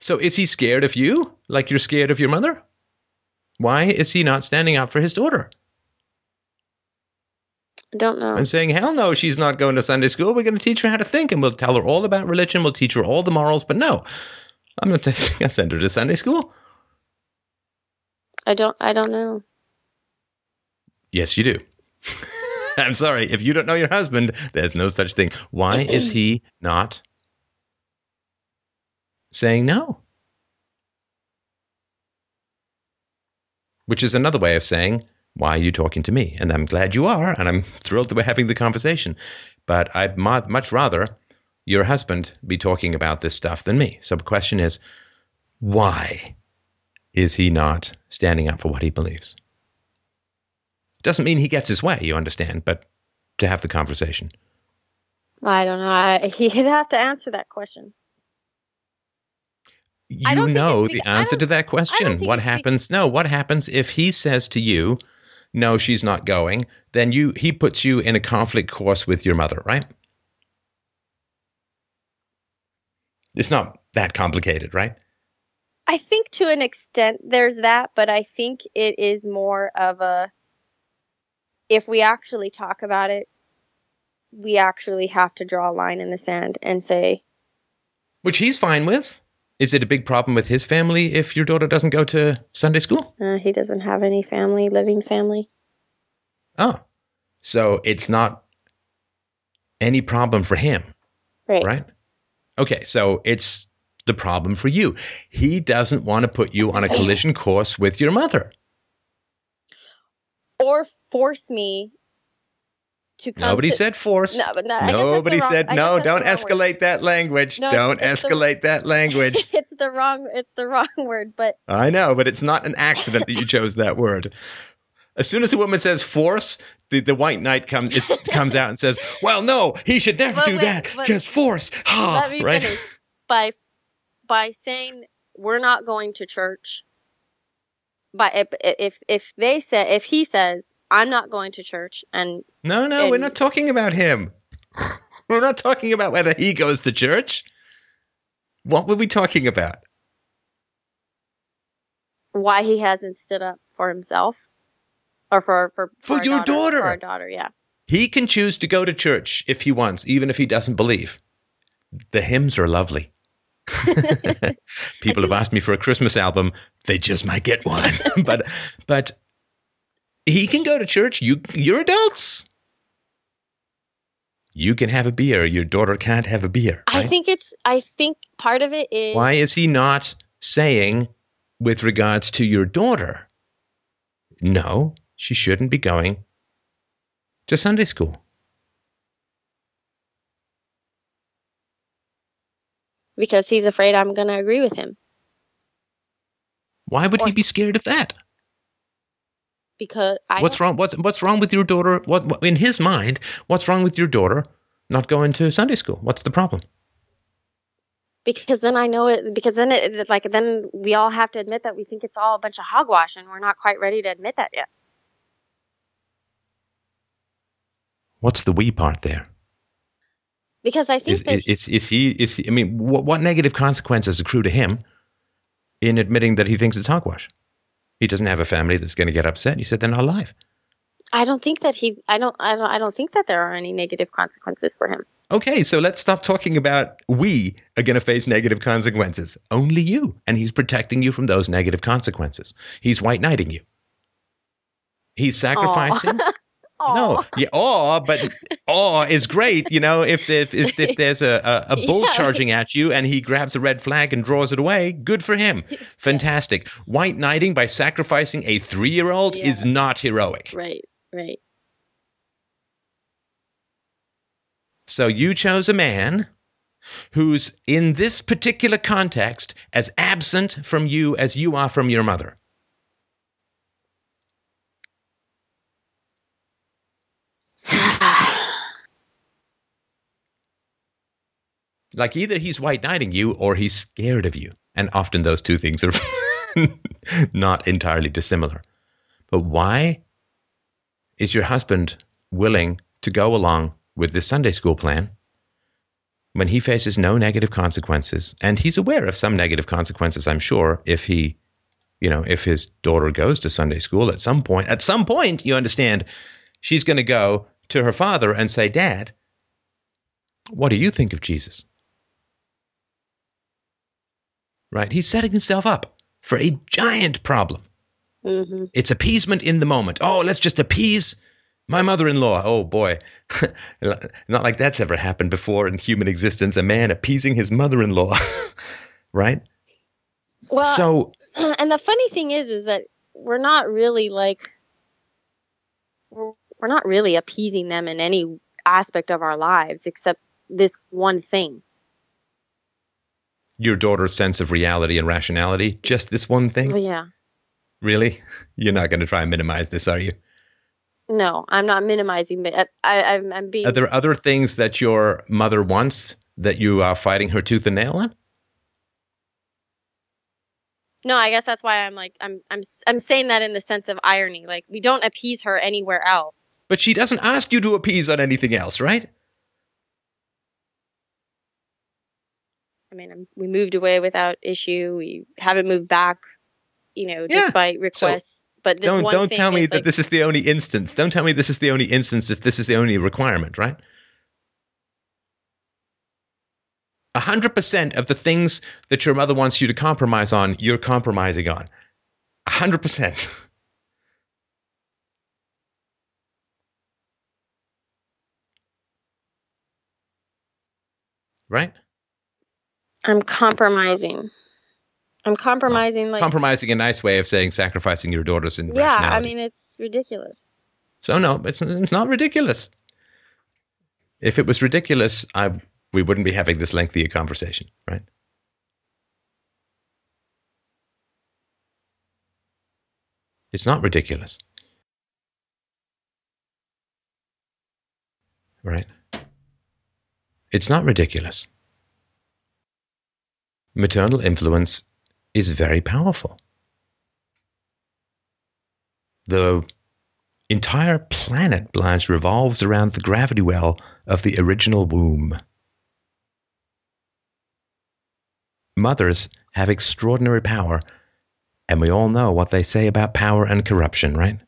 So is he scared of you, like you're scared of your mother? Why is he not standing up for his daughter? I don't know. And saying, hell no, she's not going to Sunday school. We're going to teach her how to think and we'll tell her all about religion. We'll teach her all the morals. But no, I'm not going to send her to Sunday school. I don't, I don't know. Yes, you do. I'm sorry. If you don't know your husband, there's no such thing. Why is he not saying no? Which is another way of saying, why are you talking to me? And I'm glad you are, and I'm thrilled that we're having the conversation. But I'd much rather your husband be talking about this stuff than me. So the question is, why is he not standing up for what he believes? Doesn't mean he gets his way, you understand, but to have the conversation. I don't know. I, he'd have to answer that question. You know the answer to that question. What happens? No, what happens if he says to you, no, she's not going, then you he puts you in a conflict course with your mother, right? It's not that complicated, right? I think to an extent there's that, but I think it is more of a if we actually talk about it, we actually have to draw a line in the sand and say which he's fine with. Is it a big problem with his family if your daughter doesn't go to Sunday school? Uh, he doesn't have any family, living family. Oh, so it's not any problem for him, Right. right? Okay, so it's the problem for you. He doesn't want to put you on a collision course with your mother. Or force me to. Nobody to- said force. No, but no, I guess that's the Nobody said guess no. Don't escalate word. that language. No, don't it's the- escalate that language. it's the wrong. It's the wrong word. But I know, but it's not an accident that you chose that word. As soon as a woman says force, the, the white knight comes it comes out and says, "Well, no, he should never do wait, that because force." Me right? finish. By by saying we're not going to church. But if if if they say if he says I'm not going to church and No, no, we're not talking about him. we're not talking about whether he goes to church. What were we talking about? why he hasn't stood up for himself or for for For our your daughter. for our daughter yeah He can choose to go to church if he wants, even if he doesn't believe. The hymns are lovely. People have asked me for a Christmas album. They just might get one. but but he can go to church. You you're adults. You can have a beer. Your daughter can't have a beer. I think it's I think part of it is Why is he not saying with regards to your daughter? No, she shouldn't be going to Sunday school. because he's afraid I'm going to agree with him Why would he be scared of that? Because I what's wrong? What's what's wrong with your daughter? What, what in his mind? What's wrong with your daughter not going to Sunday school? What's the problem? because then I know it because then it like then we all have to admit that we think it's all a bunch of hogwash and we're not quite ready to admit that yet. What's the we part there? Because I think Is that is is he? Is he? I mean, what, what negative consequences accrue to him in admitting that he thinks it's hogwash? He doesn't have a family that's going to get upset. He said they're not alive. I don't think that he I don't I don't I don't think that there are any negative consequences for him. Okay, so let's stop talking about we are going to face negative consequences. Only you. And he's protecting you from those negative consequences. He's white knighting you. He's sacrificing. No, yeah, awe, but awe is great. You know, if if, if, if there's a, a, a bull Yeah. charging at you and he grabs a red flag and draws it away, good for him. Fantastic. White knighting by sacrificing a three year old Yeah. is not heroic. Right, right. So you chose a man who's in this particular context as absent from you as you are from your mother. Like either he's white knighting you or he's scared of you. And often those two things are not entirely dissimilar. But why is your husband willing to go along with this Sunday school plan when he faces no negative consequences? And he's aware of some negative consequences, I'm sure, if he, you know, if his daughter goes to Sunday school at some point. At some point, you understand, she's going to go to her father and say, Dad, what do you think of Jesus? Right? He's setting himself up for a giant problem. hmm It's appeasement in the moment. Oh, let's just appease my mother in law. Oh, boy. Not like that's ever happened before in human existence. A man appeasing his mother in law. right? Well, so, and the funny thing is, is that we're not really like we're, we're not really appeasing them in any aspect of our lives except this one thing. Your daughter's sense of reality and rationality, just this one thing? Well, yeah. Really? You're not going to try and minimize this, are you? No, I'm not minimizing, but I, I, I'm, I'm being. Are there other things that your mother wants that you are fighting her tooth and nail on? no, I guess that's why I'm like I'm I'm I'm saying that in the sense of irony. Like we don't appease her anywhere else. But she doesn't ask you to appease on anything else, right? I mean, I'm, we moved away without issue. We haven't moved back, you know, Yeah. despite requests. but this don't don't tell me is, that this is the only instance. Don't tell me this is the only instance if this is the only requirement, right? 100% of the things that your mother wants you to compromise on, you're compromising on. 100%. Right? I'm compromising. I'm compromising like Compromising a nice way of saying sacrificing your daughters in Yeah, I mean it's ridiculous. So no, it's, it's not ridiculous. If it was ridiculous, I we wouldn't be having this lengthy a conversation, right? It's not ridiculous. Right? It's not ridiculous. Maternal influence is very powerful. The entire planet, Blanche, revolves around the gravity well of the original womb. Mothers have extraordinary power, and we all know what they say about power and corruption, right?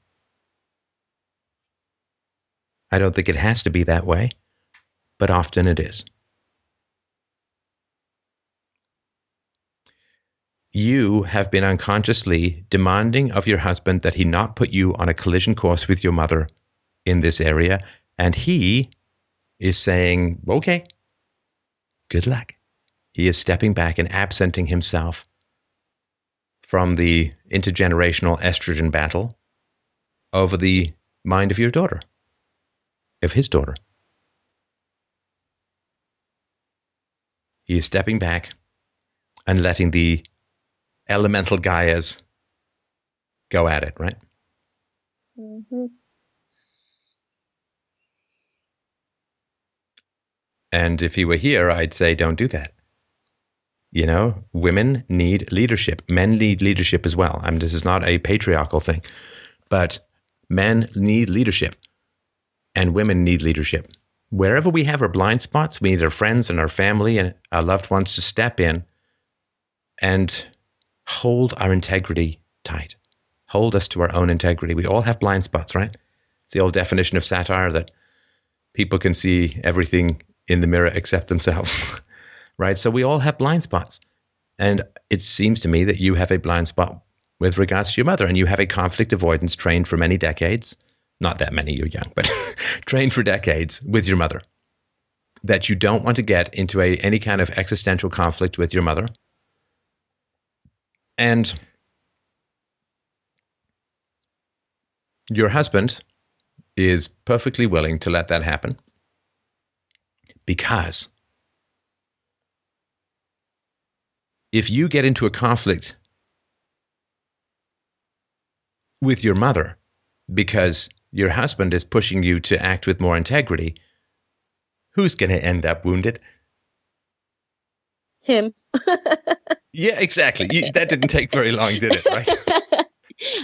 I don't think it has to be that way, but often it is. You have been unconsciously demanding of your husband that he not put you on a collision course with your mother in this area, and he is saying, okay, good luck. He is stepping back and absenting himself from the intergenerational estrogen battle over the mind of your daughter, of his daughter. He is stepping back and letting the elemental Gaias go at it, right? hmm And if he were here, I'd say, don't do that. You know, women need leadership. Men need leadership as well. I mean, this is not a patriarchal thing, but men need leadership and women need leadership. Wherever we have our blind spots, we need our friends and our family and our loved ones to step in and hold our integrity tight. Hold us to our own integrity. We all have blind spots, right? It's the old definition of satire that people can see everything in the mirror except themselves, right? So we all have blind spots. And it seems to me that you have a blind spot with regards to your mother, and you have a conflict avoidance trained for many decades. Not that many, you're young, but trained for decades with your mother. That you don't want to get into a, any kind of existential conflict with your mother. And your husband is perfectly willing to let that happen because if you get into a conflict with your mother because your husband is pushing you to act with more integrity, who's going to end up wounded? Him. Yeah, exactly. You, that didn't take very long, did it? Right?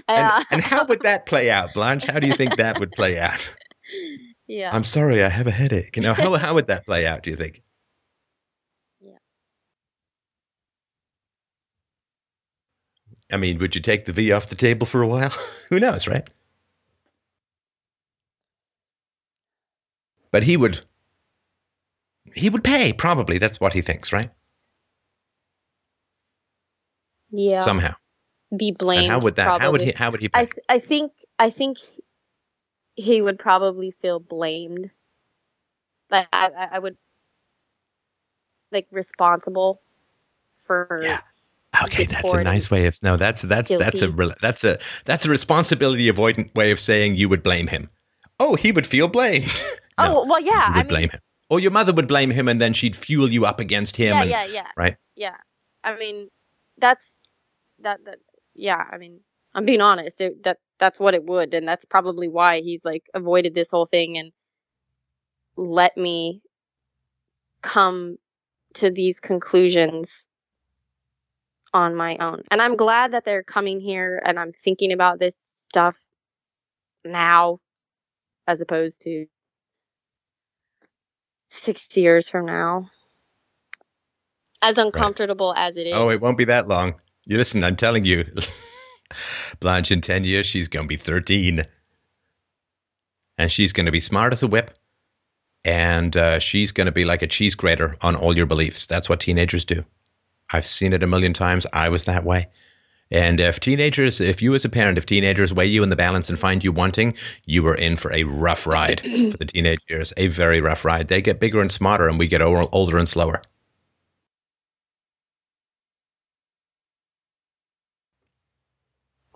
And, and how would that play out, Blanche? How do you think that would play out? yeah. I'm sorry, I have a headache. You know, how, how would that play out, do you think? Yeah. I mean, would you take the V off the table for a while? Who knows, right? But he would he would pay, probably. That's what he thinks, right? Yeah. Somehow. Be blamed. and how would that how would he how would he? I th- I think I think he would probably feel blamed. Like I, I would like responsible for Yeah. Okay, that's a nice way of no. That's that's that's a that's a that's a responsibility avoidant way of saying you would blame him. Oh, he would feel blamed. No, Oh well yeah, I mean blame him, or your mother would blame him, and then she'd fuel you up against him. yeah, and, yeah, yeah. right? Yeah. I mean that's that that yeah, I mean I'm being honest. It, that that's what it would and that's probably why he's like avoided this whole thing and let me come to these conclusions on my own. And I'm glad that they're coming here and I'm thinking about this stuff now as opposed to 6 years from now. As uncomfortable as it is. Oh, it won't be that long. You listen, I'm telling you, Blanche, in 10 years, she's going to be 13. And she's going to be smart as a whip. and uh, she's going to be like a cheese grater on all your beliefs. That's what teenagers do. I've seen it a million times. I was that way. And if teenagers, if you as a parent, if teenagers weigh you in the balance and find you wanting, you are in for a rough ride for the teenage years, a very rough ride. They get bigger and smarter, and we get older and slower.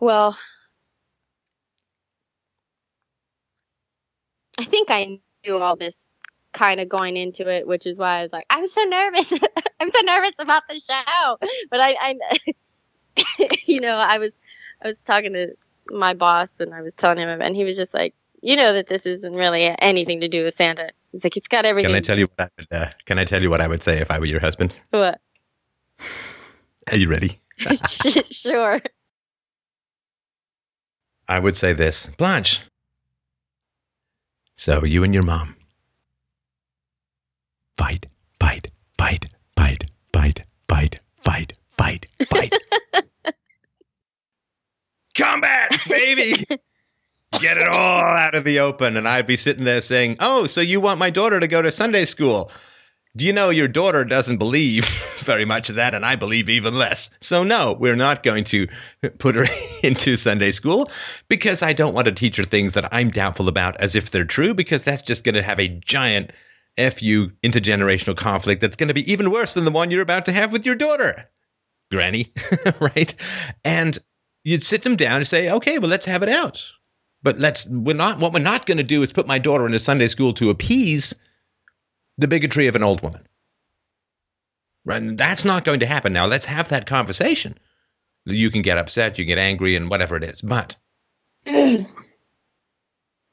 Well, I think I knew all this kind of going into it, which is why I was like, I'm so nervous. I'm so nervous about the show. But I, I you know, I was, I was talking to my boss and I was telling him, and he was just like, you know, that this isn't really anything to do with Santa. He's like, it's got everything. Can I tell you what I would? Uh, can I tell you what I would say if I were your husband? What? Are you ready? sure. I would say this, Blanche. So you and your mom fight, fight, fight, fight, fight, fight, fight, fight, fight. Combat, baby! Get it all out of the open. And I'd be sitting there saying, Oh, so you want my daughter to go to Sunday school? Do you know your daughter doesn't believe very much of that, and I believe even less. So, no, we're not going to put her into Sunday school because I don't want to teach her things that I'm doubtful about as if they're true, because that's just going to have a giant FU intergenerational conflict that's going to be even worse than the one you're about to have with your daughter, Granny, right? And you'd sit them down and say, okay, well, let's have it out. But let's, we're not, what we're not going to do is put my daughter into Sunday school to appease the bigotry of an old woman. Right? And that's not going to happen. Now, let's have that conversation. You can get upset, you get angry, and whatever it is. But it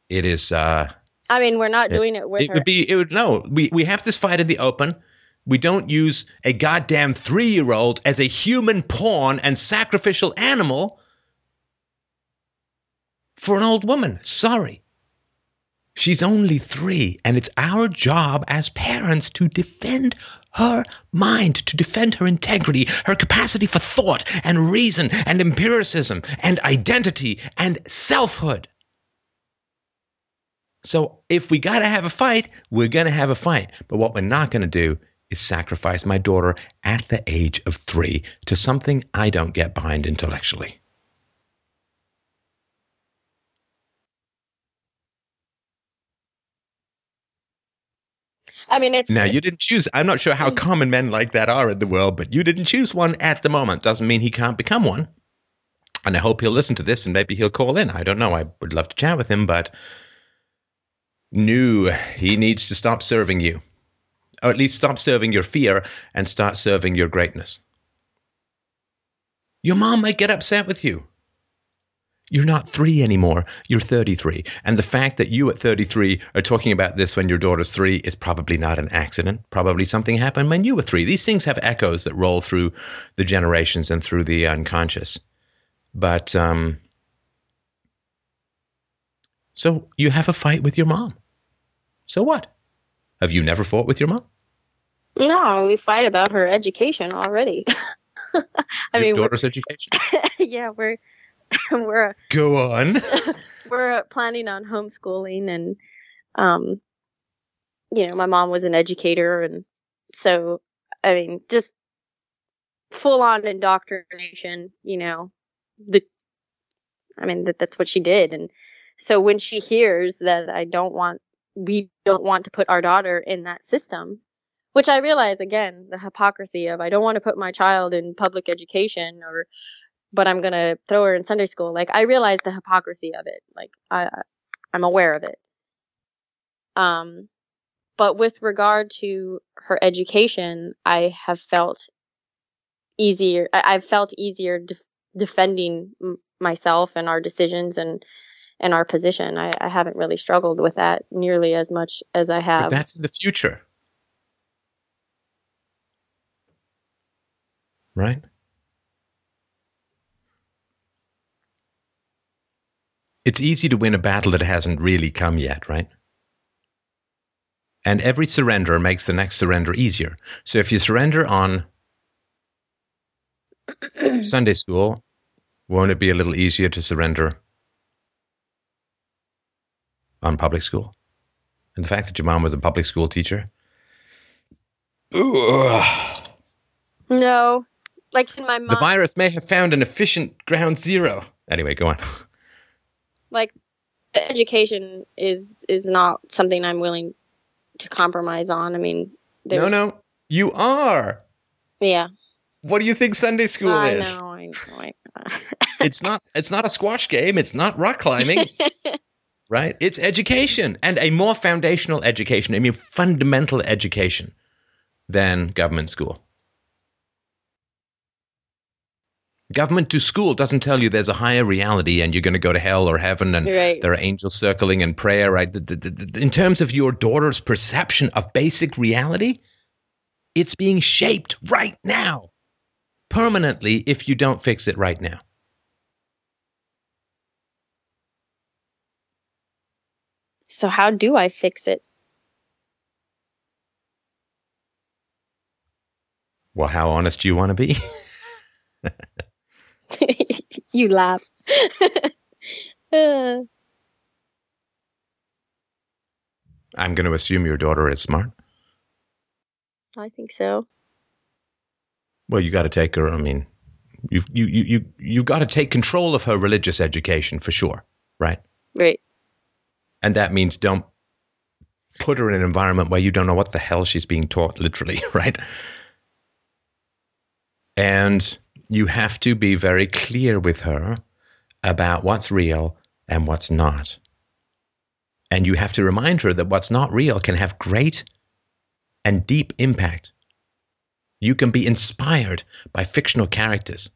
is. Uh, I mean, we're not doing it with it her. would be. It would no. We we have this fight in the open. We don't use a goddamn three year old as a human pawn and sacrificial animal for an old woman. Sorry. She's only three, and it's our job as parents to defend her mind, to defend her integrity, her capacity for thought and reason and empiricism and identity and selfhood. So if we got to have a fight, we're going to have a fight. But what we're not going to do is sacrifice my daughter at the age of three to something I don't get behind intellectually. I mean, it's Now, you didn't choose. I'm not sure how mm. common men like that are in the world, but you didn't choose one at the moment. Doesn't mean he can't become one. And I hope he'll listen to this and maybe he'll call in. I don't know. I would love to chat with him, but no, he needs to stop serving you. Or at least stop serving your fear and start serving your greatness. Your mom might get upset with you. You're not three anymore. You're 33. And the fact that you at 33 are talking about this when your daughter's three is probably not an accident. Probably something happened when you were three. These things have echoes that roll through the generations and through the unconscious. But, um, so you have a fight with your mom. So what? Have you never fought with your mom? no, we fight about her education already. I your mean, daughter's education? yeah, we're we're Go on. we're planning on homeschooling, and um, you know, my mom was an educator, and so I mean, just full on indoctrination. You know, the I mean that that's what she did, and so when she hears that I don't want, we don't want to put our daughter in that system. Which I realize again the hypocrisy of I don't want to put my child in public education or but I'm gonna throw her in Sunday school. Like I realize the hypocrisy of it. Like I, I'm aware of it. Um, but with regard to her education, I have felt easier. I, I've felt easier def- defending m- myself and our decisions and and our position. I, I haven't really struggled with that nearly as much as I But have. that's in the future. Right? It's easy to win a battle that hasn't really come yet, right? And every surrender makes the next surrender easier. So if you surrender on Sunday school, won't it be a little easier to surrender on public school? and the fact that your mom was a public school teacher. Ooh. No, like in my The virus may have found an efficient ground zero. Anyway, go on. Like education is is not something I'm willing to compromise on. I mean, No, there's, no, you are. yeah, What do you think Sunday school I is? know, I know. I It's not. It's not a squash game. It's not rock climbing. right? It's education and a more foundational education, I mean, fundamental education than government school. Government to school doesn't tell you there's a higher reality and you're going to go to hell or heaven and Right. there are angels circling and prayer, right? In terms of your daughter's perception of basic reality, it's being shaped right now, permanently, if you don't fix it right now. so how do I fix it? Well, how honest do you want to be? you laugh. I'm going to assume your daughter is smart. I think so. Well, you got to take her. I mean, you've you you you you've got to take control of her religious education for sure, right? Right. And that means don't put her in an environment where you don't know what the hell she's being taught, literally, right? And you have to be very clear with her about what's real and what's not. And you have to remind her that what's not real can have great and deep impact. You can be inspired by fictional characters.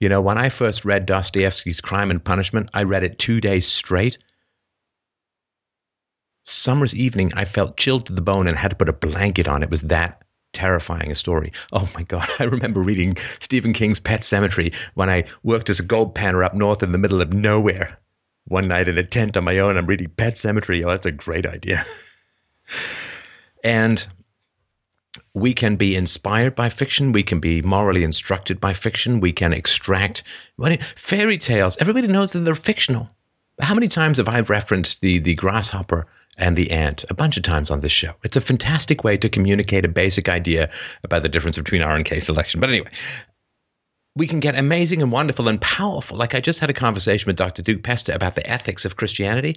You know, when I first read Dostoevsky's Crime and Punishment, I read it two days straight. Summer's evening, I felt chilled to the bone and had to put a blanket on. It was that terrifying a story. Oh my God. I remember reading Stephen King's Pet Sematary when I worked as a gold panner up north in the middle of nowhere. One night in a tent on my own, I'm reading Pet Sematary. Oh, that's a great idea. and we can be inspired by fiction. We can be morally instructed by fiction. We can extract fairy tales. Everybody knows that they're fictional. How many times have I referenced the the grasshopper and the ant? A bunch of times on this show. It's a fantastic way to communicate a basic idea about the difference between R and K selection. But anyway, we can get amazing and wonderful and powerful. Like I just had a conversation with Dr. Duke Pesta about the ethics of Christianity.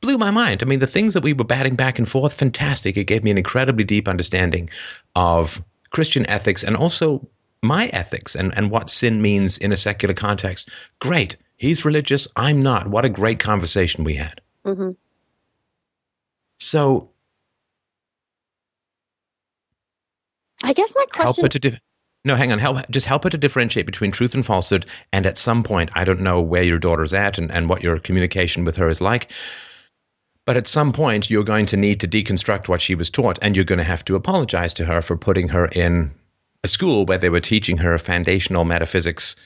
Blew my mind. I mean, the things that we were batting back and forth, fantastic. It gave me an incredibly deep understanding of Christian ethics and also my ethics and, and what sin means in a secular context. Great. He's religious. I'm not. What a great conversation we had. hmm So I guess my help question. her to dif- no hang on help just help her to differentiate between truth and falsehood and at some point i don't know where your daughter's at and, and what your communication with her is like but at some point you're going to need to deconstruct what she was taught and you're going to have to apologize to her for putting her in a school where they were teaching her foundational metaphysics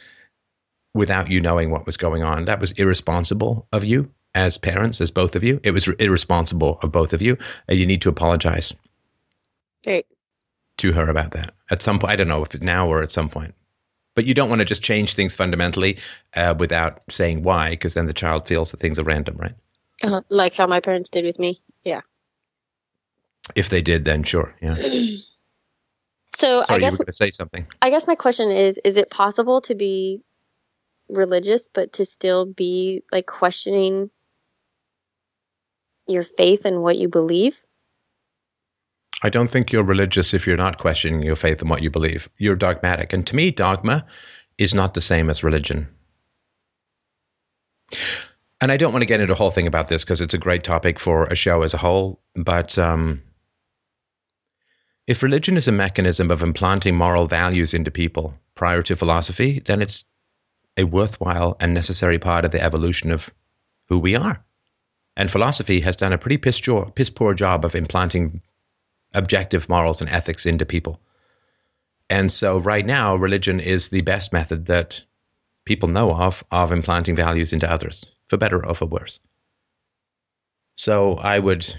without you knowing what was going on that was irresponsible of you as parents as both of you it was irresponsible of both of you and you need to apologize to her about that at some point. I don't know if now or at some point. But you don't want to just change things fundamentally uh, without saying why, because then the child feels that things are random, right? Uh, like how my parents did with me. Yeah. If they did, then sure. Yeah. So I Sorry, you guess were going to say something. I guess my question is: Is it possible to be religious but to still be like questioning your faith and what you believe? I don't think you're religious if you're not questioning your faith and what you believe. You're dogmatic. And to me, dogma is not the same as religion. And I don't want to get into a whole thing about this because it's a great topic for a show as a whole. But um, if religion is a mechanism of implanting moral values into people prior to philosophy, then it's a worthwhile and necessary part of the evolution of who we are. And philosophy has done a pretty piss, jo- piss poor job of implanting objective morals and ethics into people. And so, right now, religion is the best method that people know of of implanting values into others, for better or for worse. So, I would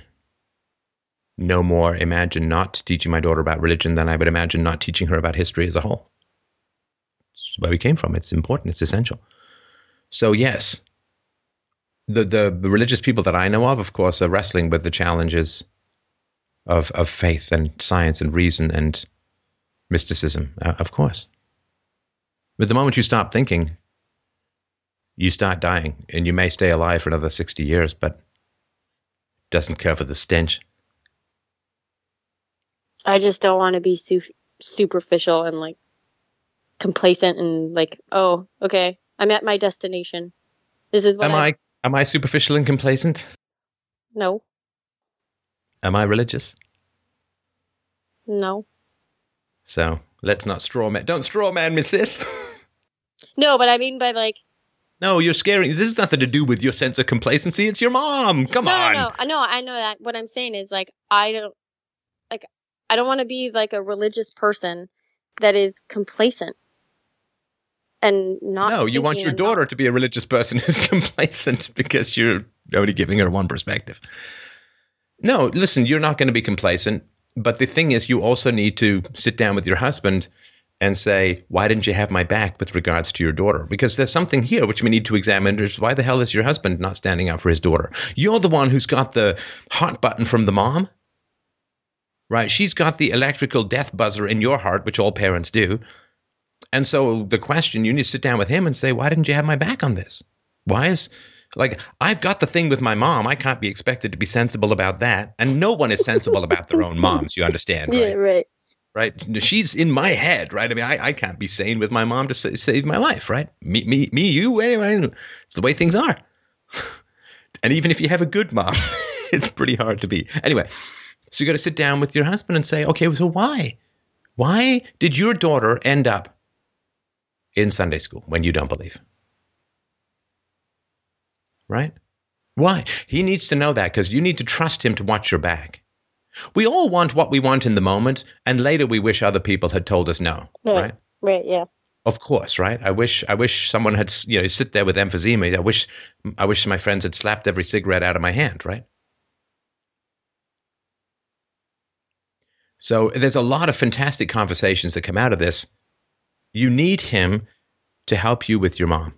no more imagine not teaching my daughter about religion than I would imagine not teaching her about history as a whole. It's where we came from. It's important, it's essential. So, yes, the the religious people that I know of, of course, are wrestling with the challenges of of faith and science and reason and mysticism, uh, of course. But the moment you stop thinking, you start dying, and you may stay alive for another sixty years, but doesn't cover the stench. I just don't want to be su- superficial and like complacent and like, oh, okay, I'm at my destination. This is what am I. Am I superficial and complacent? No. Am I religious? No. So let's not straw man. Don't straw man me, sis. no, but I mean by like. No, you're scaring. This has nothing to do with your sense of complacency. It's your mom. Come no, on. No, no, I know. I know that. What I'm saying is like I don't like. I don't want to be like a religious person that is complacent and not. No, you want your daughter to be a religious person who's complacent because you're only giving her one perspective. No, listen, you're not going to be complacent. But the thing is, you also need to sit down with your husband and say, why didn't you have my back with regards to your daughter? Because there's something here which we need to examine. Is why the hell is your husband not standing up for his daughter? You're the one who's got the hot button from the mom, right? She's got the electrical death buzzer in your heart, which all parents do. And so the question, you need to sit down with him and say, why didn't you have my back on this? Why is like I've got the thing with my mom. I can't be expected to be sensible about that. And no one is sensible about their own moms. You understand, right? Yeah, right. Right. She's in my head, right? I mean, I, I can't be sane with my mom to sa- save my life, right? Me, me, me, you. Anyway, it's the way things are. and even if you have a good mom, it's pretty hard to be. Anyway, so you got to sit down with your husband and say, okay, so why? Why did your daughter end up in Sunday school when you don't believe? Right? Why? He needs to know that because you need to trust him to watch your back. We all want what we want in the moment, and later we wish other people had told us no. Right. Right. Right. Yeah. Of course, right? I wish I wish someone had you know sit there with emphysema. I wish I wish my friends had slapped every cigarette out of my hand, right? So there's a lot of fantastic conversations that come out of this. You need him to help you with your mom.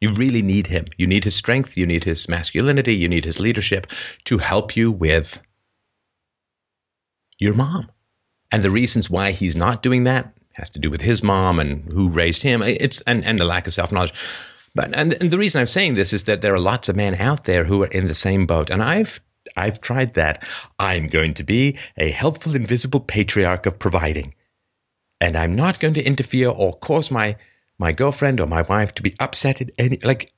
You really need him. You need his strength, you need his masculinity, you need his leadership to help you with your mom. And the reasons why he's not doing that has to do with his mom and who raised him. It's and, and the lack of self knowledge. But and, and the reason I'm saying this is that there are lots of men out there who are in the same boat. And I've I've tried that. I'm going to be a helpful, invisible patriarch of providing. And I'm not going to interfere or cause my my girlfriend or my wife to be upset at any like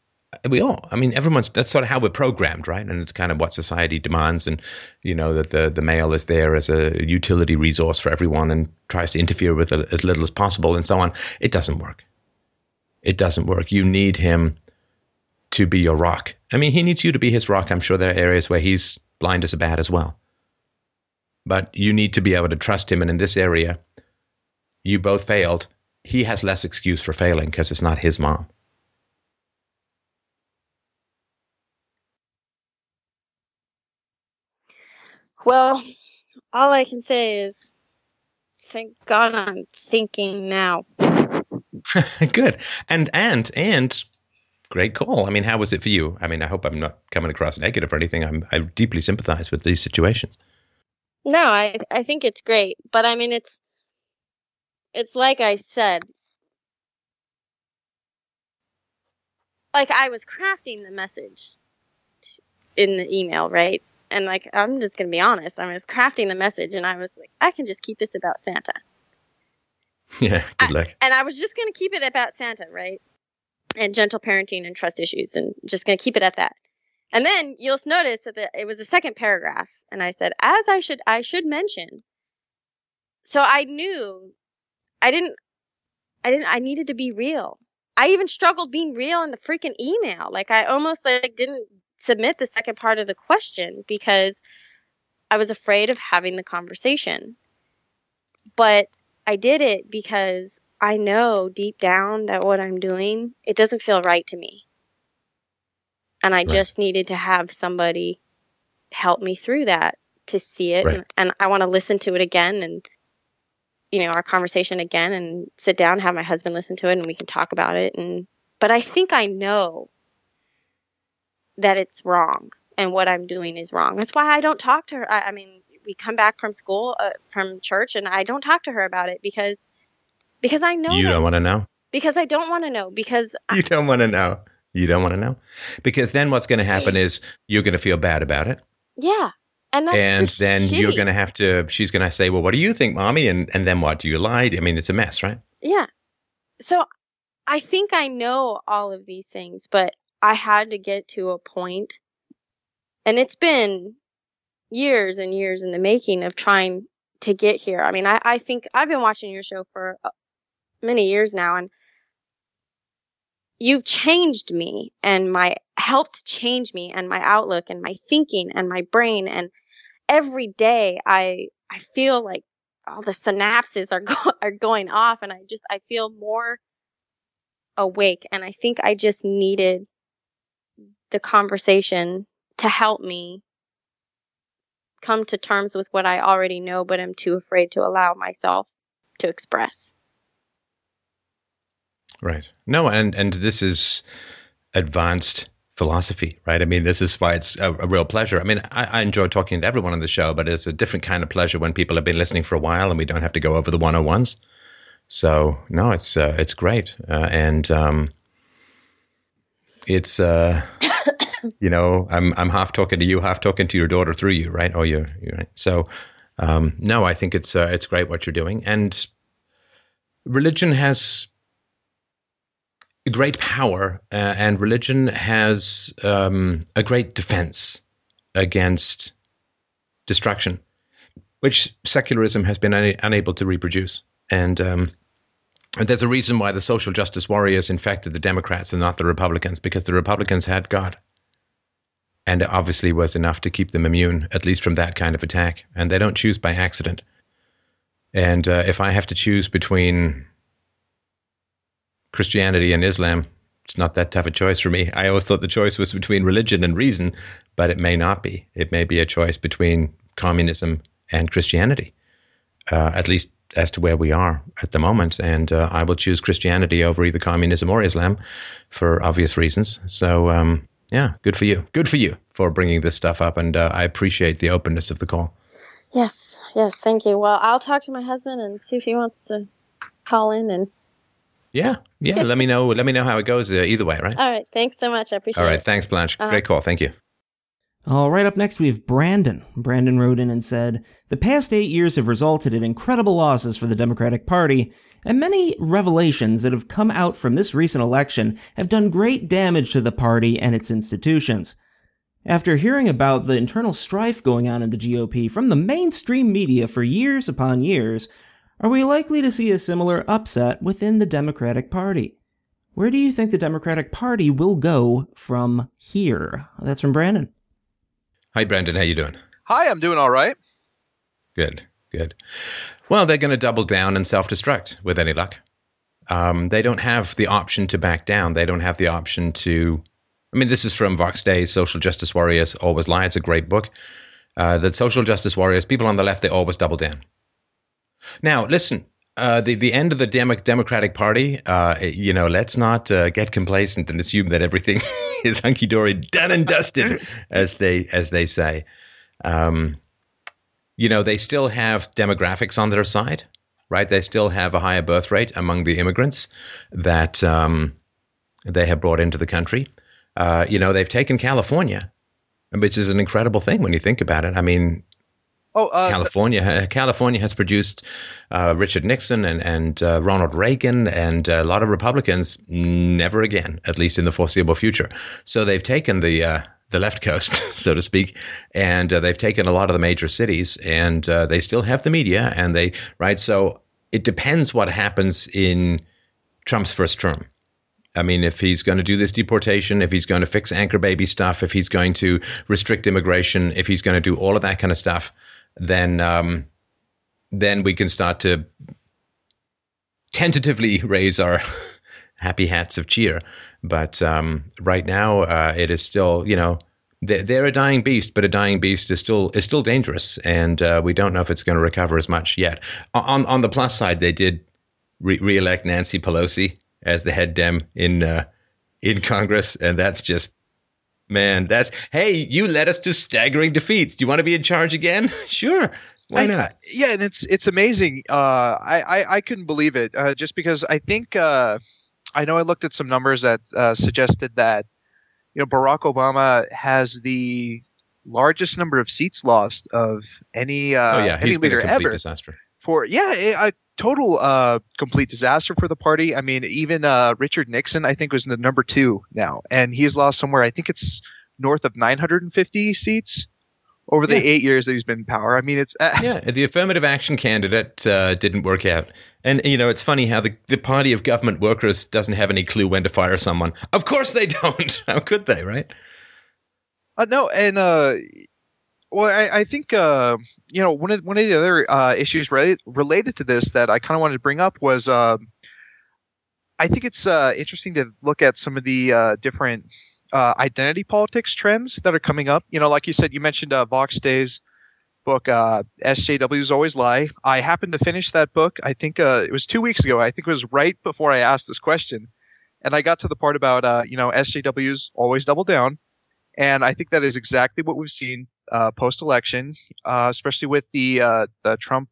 we all i mean everyone's that's sort of how we're programmed right? And it's kind of what society demands and you know that the the male is there as a utility resource for everyone and tries to interfere with it as little as possible and so on. It doesn't work. It doesn't work. You need him to be your rock. I mean he needs you to be his rock. I'm sure there are areas where he's blind as a bat as well. But you need to be able to trust him. And in this area you both failed he has less excuse for failing because it's not his mom Well, all I can say is, thank God I'm thinking now. Good. And and and great call. I mean, how was it for you? I mean, I hope I'm not coming across negative or anything. I'm I deeply sympathize with these situations. No, I I think it's great, but I mean it's it's like I said. Like I was crafting the message in the email, right? And like I'm just gonna be honest, I was crafting the message, and I was like, I can just keep this about Santa. Yeah, good luck. I, and I was just gonna keep it about Santa, right? And gentle parenting and trust issues, and just gonna keep it at that. And then you'll notice that the, it was the second paragraph, and I said, as I should, I should mention. So I knew, I didn't, I didn't, I needed to be real. I even struggled being real in the freaking email. Like I almost like didn't submit the second part of the question because I was afraid of having the conversation. But I did it because I know deep down that what I'm doing, it doesn't feel right to me. And I Right. just needed to have somebody help me through that to see it. Right. And, and I want to listen to it again and, you know, our conversation again and sit down, have my husband listen to it and we can talk about it. And, but I think I know that it's wrong and what I'm doing is wrong. That's why I don't talk to her. I, I mean, we come back from school, uh, from church, and I don't talk to her about it because because I know you that- don't want to know. because I don't want to know because I, You don't want to know. You don't want to know because then what's going to happen is you're going to feel bad about it, yeah, and that's and then you're going to have to. She's going to say, "Well, what do you think, mommy?" And and then what? Do you lie? I mean, it's a mess, right? Yeah. So I think I know all of these things, but I had to get to a point, and it's been years and years in the making of trying to get here. I mean, I, I think I've been watching your show for uh, many years now, and you've changed me and my helped change me and my outlook and my thinking and my brain and every day I I feel like all the synapses are go- are going off and I just I feel more awake and I think I just needed the conversation to help me come to terms with what I already know but i'm too afraid to allow myself to express. Right. No, and and this is advanced philosophy, right? I mean, this is why it's a, a real pleasure. I mean, I, I enjoy talking to everyone on the show, but it's a different kind of pleasure when people have been listening for a while and we don't have to go over the 101s. So, no, it's uh, it's great. Uh, and um, it's uh, you know, I'm I'm half talking to you, half talking to your daughter through you, right? Oh, you, you right? So, um, no, I think it's uh, it's great what you're doing, and religion has great power, uh, and religion has um, a great defense against destruction, which secularism has been una- unable to reproduce. And um, there's a reason why the social justice warriors infected the Democrats and not the Republicans, because the Republicans had God. And it obviously was enough to keep them immune, at least from that kind of attack. And they don't choose by accident. And uh, if I have to choose between Christianity and Islam, it's not that tough a choice for me. I always thought the choice was between religion and reason, but it may not be. It may be a choice between communism and Christianity, uh, at least as to where we are at the moment. And uh, I will choose Christianity over either communism or Islam for obvious reasons. So, um, yeah, good for you. Good for you for bringing this stuff up. And uh, I appreciate the openness of the call. Yes, yes, thank you. Well, I'll talk to my husband and see if he wants to call in and Yeah, yeah. let me know. Let me know how it goes. Uh, either way, right? All right, thanks so much. I appreciate All it. right. Thanks, Blanche. Uh-huh. Great call. Thank you. All right, up next we have Brandon. Brandon wrote in and said, The past eight years have resulted in incredible losses for the Democratic Party, and many revelations that have come out from this recent election have done great damage to the party and its institutions. After hearing about the internal strife going on in the GOP from the mainstream media for years upon years, are we likely to see a similar upset within the Democratic Party? Where do you think the Democratic Party will go from here? That's from Brandon. Hi, Brandon. How you doing? Hi, I'm doing all right. Good, good. Well, they're going to double down and self destruct with any luck. Um, they don't have the option to back down. They don't have the option to. I mean, this is from Vox Day, Social Justice Warriors Always Lie. It's a great book. Uh, the social justice warriors, people on the left, they always double down. Now, listen, uh, the the end of the Demo- Democratic Party. Uh, you know, let's not uh, get complacent and assume that everything is hunky dory, done and dusted, as they as they say. Um, you know, they still have demographics on their side, right? They still have a higher birth rate among the immigrants that um, they have brought into the country. Uh, you know, they've taken California, which is an incredible thing when you think about it. I mean, Oh, uh, California, California has produced uh, Richard Nixon and and uh, Ronald Reagan and a lot of Republicans. Never again, at least in the foreseeable future. So they've taken the uh, the left coast, so to speak, and uh, they've taken a lot of the major cities, and uh, they still have the media, and they right. So it depends what happens in Trump's first term. I mean, if he's going to do this deportation, if he's going to fix anchor baby stuff, if he's going to restrict immigration, if he's going to do all of that kind of stuff, then um, then we can start to tentatively raise our happy hats of cheer. But um, right now, uh, it is still, you know, they're, they're a dying beast, but a dying beast is still is still dangerous, and uh, we don't know if it's going to recover as much yet. On on the plus side, they did re- elect Nancy Pelosi as the head Dem in uh, in Congress, and that's just Man, that's hey, you led us to staggering defeats. Do you want to be in charge again? sure. Why not? I- yeah, and it's it's amazing. Uh, I, I I couldn't believe it. Uh, just because I think uh, I know I looked at some numbers that uh, suggested that you know Barack Obama has the largest number of seats lost of any uh, oh yeah, any he's a leader complete ever. disaster. For yeah, a, total uh, complete disaster for the party. I mean, even uh, Richard Nixon I think was in the number two now, and he's lost somewhere. I think it's north of 950 seats over the Yeah. eight years that he's been in power. I mean, it's uh, yeah, the affirmative action candidate uh, didn't work out. And, you know, it's funny how the, the party of government workers doesn't have any clue when to fire someone. Of course they don't. how could they, right? Uh, no, and uh, well, I, I think uh, you know one of one of the other uh, issues related related to this that I kind of wanted to bring up was um I think it's uh, interesting to look at some of the uh, different uh, identity politics trends that are coming up. You know, like you said, you mentioned uh, Vox Day's book, uh, SJWs Always Lie. I happened to finish that book. I think uh, it was two weeks ago. I think it was right before I asked this question, and I got to the part about uh, you know SJWs always double down. And I think that is exactly what we've seen uh, post-election, uh, especially with the uh, the Trump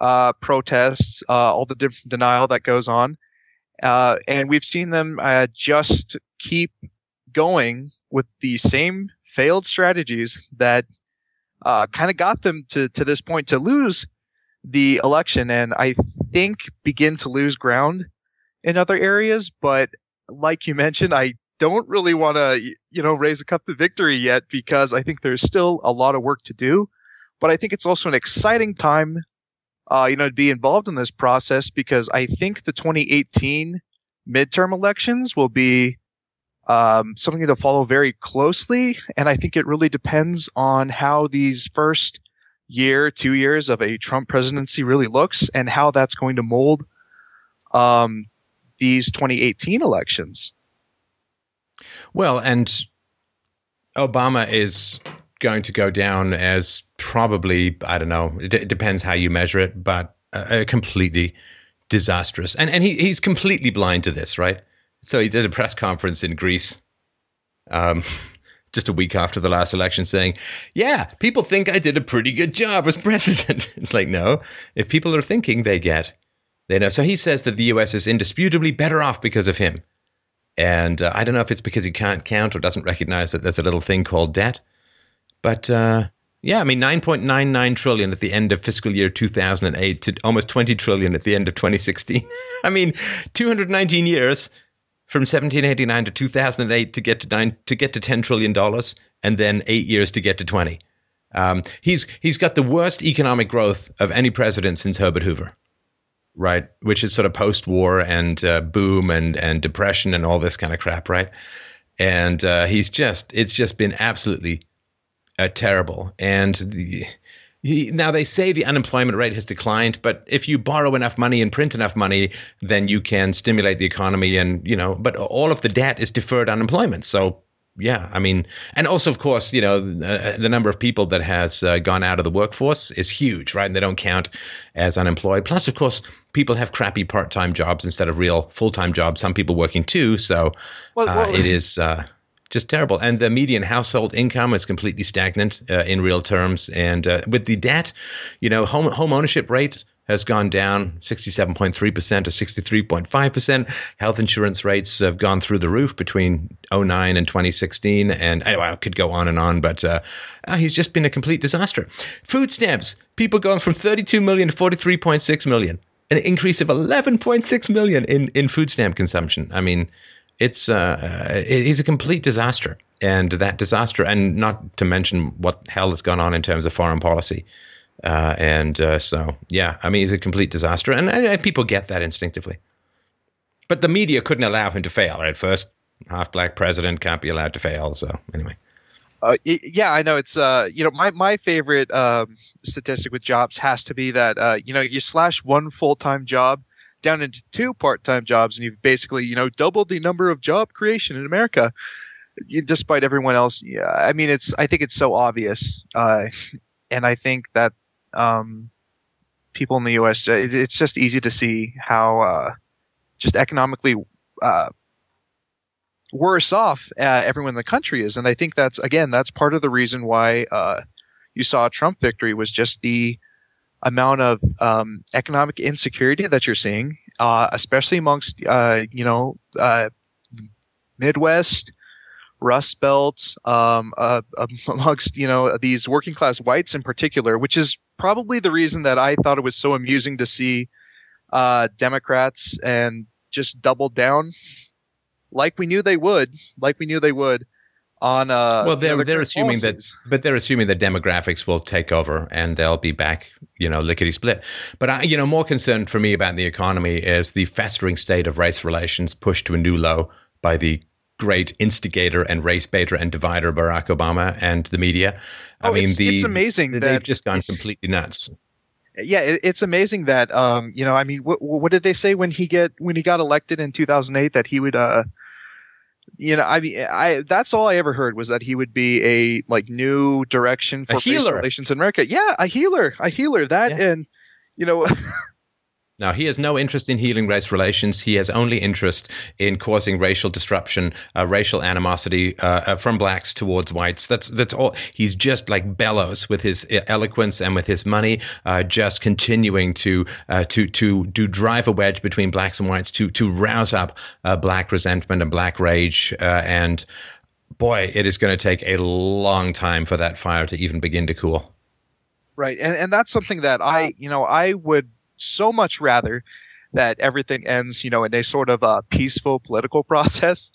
uh, protests, uh, all the de- denial that goes on, and we've seen them just keep going with the same failed strategies that kind of got them to to this point to lose the election, and I think begin to lose ground in other areas. But like you mentioned, I don't really want to, you know, raise a cup to victory yet because I think there's still a lot of work to do. But I think it's also an exciting time, uh, you know, to be involved in this process because I think the 2018 midterm elections will be um, something to follow very closely. And I think it really depends on how these first year, two years of a Trump presidency really looks and how that's going to mold um, these 2018 elections. Well, and Obama is going to go down as probably, I don't know, it, it depends how you measure it, but uh, completely disastrous. And, and he, he's completely blind to this, right? So he did a press conference in Greece um, just a week after the last election saying, Yeah, people think I did a pretty good job as president. it's like, no, if people are thinking, they get. They know. So he says that the US is indisputably better off because of him. And uh, I don't know if it's because he can't count or doesn't recognize that there's a little thing called debt. But uh, yeah, I mean, 9.99 trillion at the end of fiscal year 2008 to almost 20 trillion at the end of 2016. I mean, 219 years from 1789 to 2008 to get to nine to get to 10 trillion dollars, and then eight years to get to 20. Um, he's he's got the worst economic growth of any president since Herbert Hoover right? Which is sort of post-war and uh, boom and and depression and all this kind of crap, right? And uh, he's just it's just been absolutely uh, terrible. And the, he, now they say the unemployment rate has declined, but if you borrow enough money and print enough money, then you can stimulate the economy, and you know. But all of the debt is deferred unemployment, so yeah, I mean, and also, of course, you know, uh, the number of people that has uh, gone out of the workforce is huge, right? And they don't count as unemployed. Plus, of course, people have crappy part-time jobs instead of real full-time jobs. Some people working too, so Well, uh, well- it is uh, just terrible. And the median household income is completely stagnant uh, in real terms. And uh, with the debt, you know, home home ownership rate has gone down 67.3% to 63.5%. Health insurance rates have gone through the roof between 09 and 2016. And anyway, I could go on and on, but uh, uh, he's just been a complete disaster. Food stamps, people going from 32 million to 43.6 million, an increase of 11.6 million in, in food stamp consumption. I mean, it's uh, uh, he's a complete disaster, and that disaster, and not to mention what hell has gone on in terms of foreign policy, uh, and uh, so yeah, I mean he's a complete disaster, and, and people get that instinctively. But the media couldn't allow him to fail. Right, first half black president can't be allowed to fail. So anyway, Uh, yeah, I know. It's uh, you know, my my favorite um, statistic with jobs has to be that uh, you know, you slash one full time job down into two part time jobs, and you've basically you know doubled the number of job creation in America, y- despite everyone else. Yeah, I mean, it's I think it's so obvious, uh, and I think that um, people in the U.S. uh, It's, just easy to see how uh, just economically uh, worse off uh, everyone in the country is. And I think that's again that's part of the reason why uh, you saw a Trump victory was just the amount of um, economic insecurity that you're seeing, uh, especially amongst you know Midwest. Rust Belt, um, amongst you know these working class whites in particular, which is probably the reason that I thought it was so amusing to see Democrats and just double down like we knew they would, like we knew they would on uh well they're they're assuming policies. that but they're assuming that demographics will take over and they'll be back you know lickety split but I, you know more concerned for me about the economy is the festering state of race relations pushed to a new low by the great instigator and race baiter and divider barack obama and the media i Oh, mean it's- the it's amazing they've that- just gone completely nuts yeah, it, it's amazing that um, you know, I mean, what what did they say when he get when he got elected in 2008 that he would uh, you know, I mean, I that's all I ever heard was that he would be a like new direction for healer. relations in America. Yeah, a healer, a healer. That Yeah. and you know, Now, he has no interest in healing race relations. He has only interest in causing racial disruption, uh, racial animosity uh, uh, from blacks towards whites. That's that's all. He's just like bellows with his uh, eloquence and with his money, uh, just continuing to uh, to to to drive a wedge between blacks and whites, to to rouse up uh, black resentment and black rage. Uh, and boy, it is going to take a long time for that fire to even begin to cool. Right. And and that's something that I, you know, I would so much rather that everything ends, you know, in a sort of uh, peaceful political process,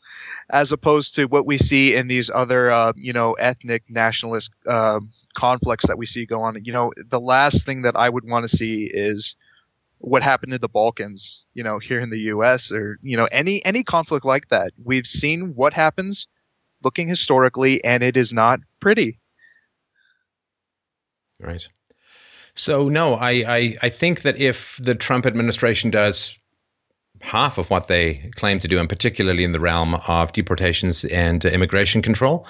as opposed to what we see in these other, uh, you know, ethnic nationalist uh, conflicts that we see go on. You know, the last thing that I would want to see is what happened in the Balkans, you know, here in the U.S. or you know any any conflict like that. We've seen what happens, looking historically, and it is not pretty. Right. So no, I, I I think that if the Trump administration does half of what they claim to do, and particularly in the realm of deportations and immigration control,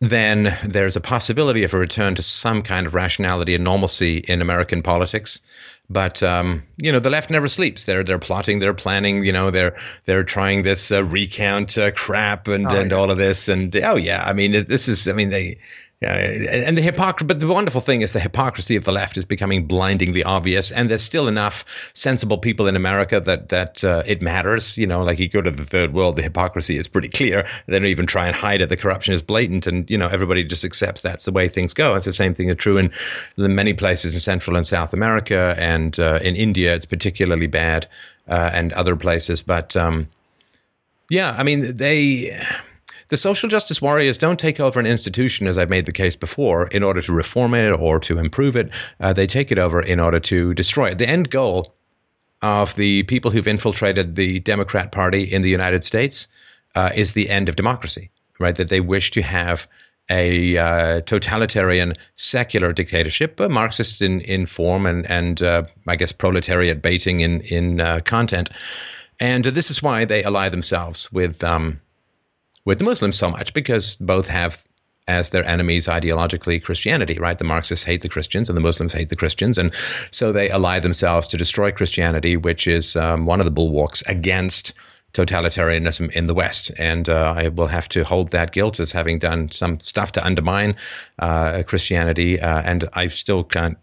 then there's a possibility of a return to some kind of rationality and normalcy in American politics. But um, you know, the left never sleeps. They're they're plotting, they're planning. You know, they're they're trying this uh, recount uh, crap and Oh, and yeah. all of this. And oh yeah, I mean, this is. I mean, they. Yeah, and the hypocrisy, but the wonderful thing is the hypocrisy of the left is becoming blindingly obvious, and there's still enough sensible people in America that that uh, it matters. You know, like you go to the third world, the hypocrisy is pretty clear. They don't even try and hide it. The corruption is blatant, and you know everybody just accepts that's the way things go. It's the same thing is true in the many places in Central and South America, and uh, in India, it's particularly bad, uh, and other places. But um, yeah, I mean they the social justice warriors don't take over an institution, as I've made the case before, in order to reform it or to improve it. Uh, they take it over in order to destroy it. The end goal of the people who've infiltrated the Democrat Party in the United States uh, is the end of democracy, right? That they wish to have a uh, totalitarian secular dictatorship, Marxist in, in form and, and uh, I guess proletariat baiting in, in uh, content. And this is why they ally themselves with um, with the Muslims so much because both have as their enemies ideologically Christianity, right? The Marxists hate the Christians and the Muslims hate the Christians. And so they ally themselves to destroy Christianity, which is um, one of the bulwarks against totalitarianism in the West. And uh, I will have to hold that guilt as having done some stuff to undermine uh, Christianity. Uh, and I still can't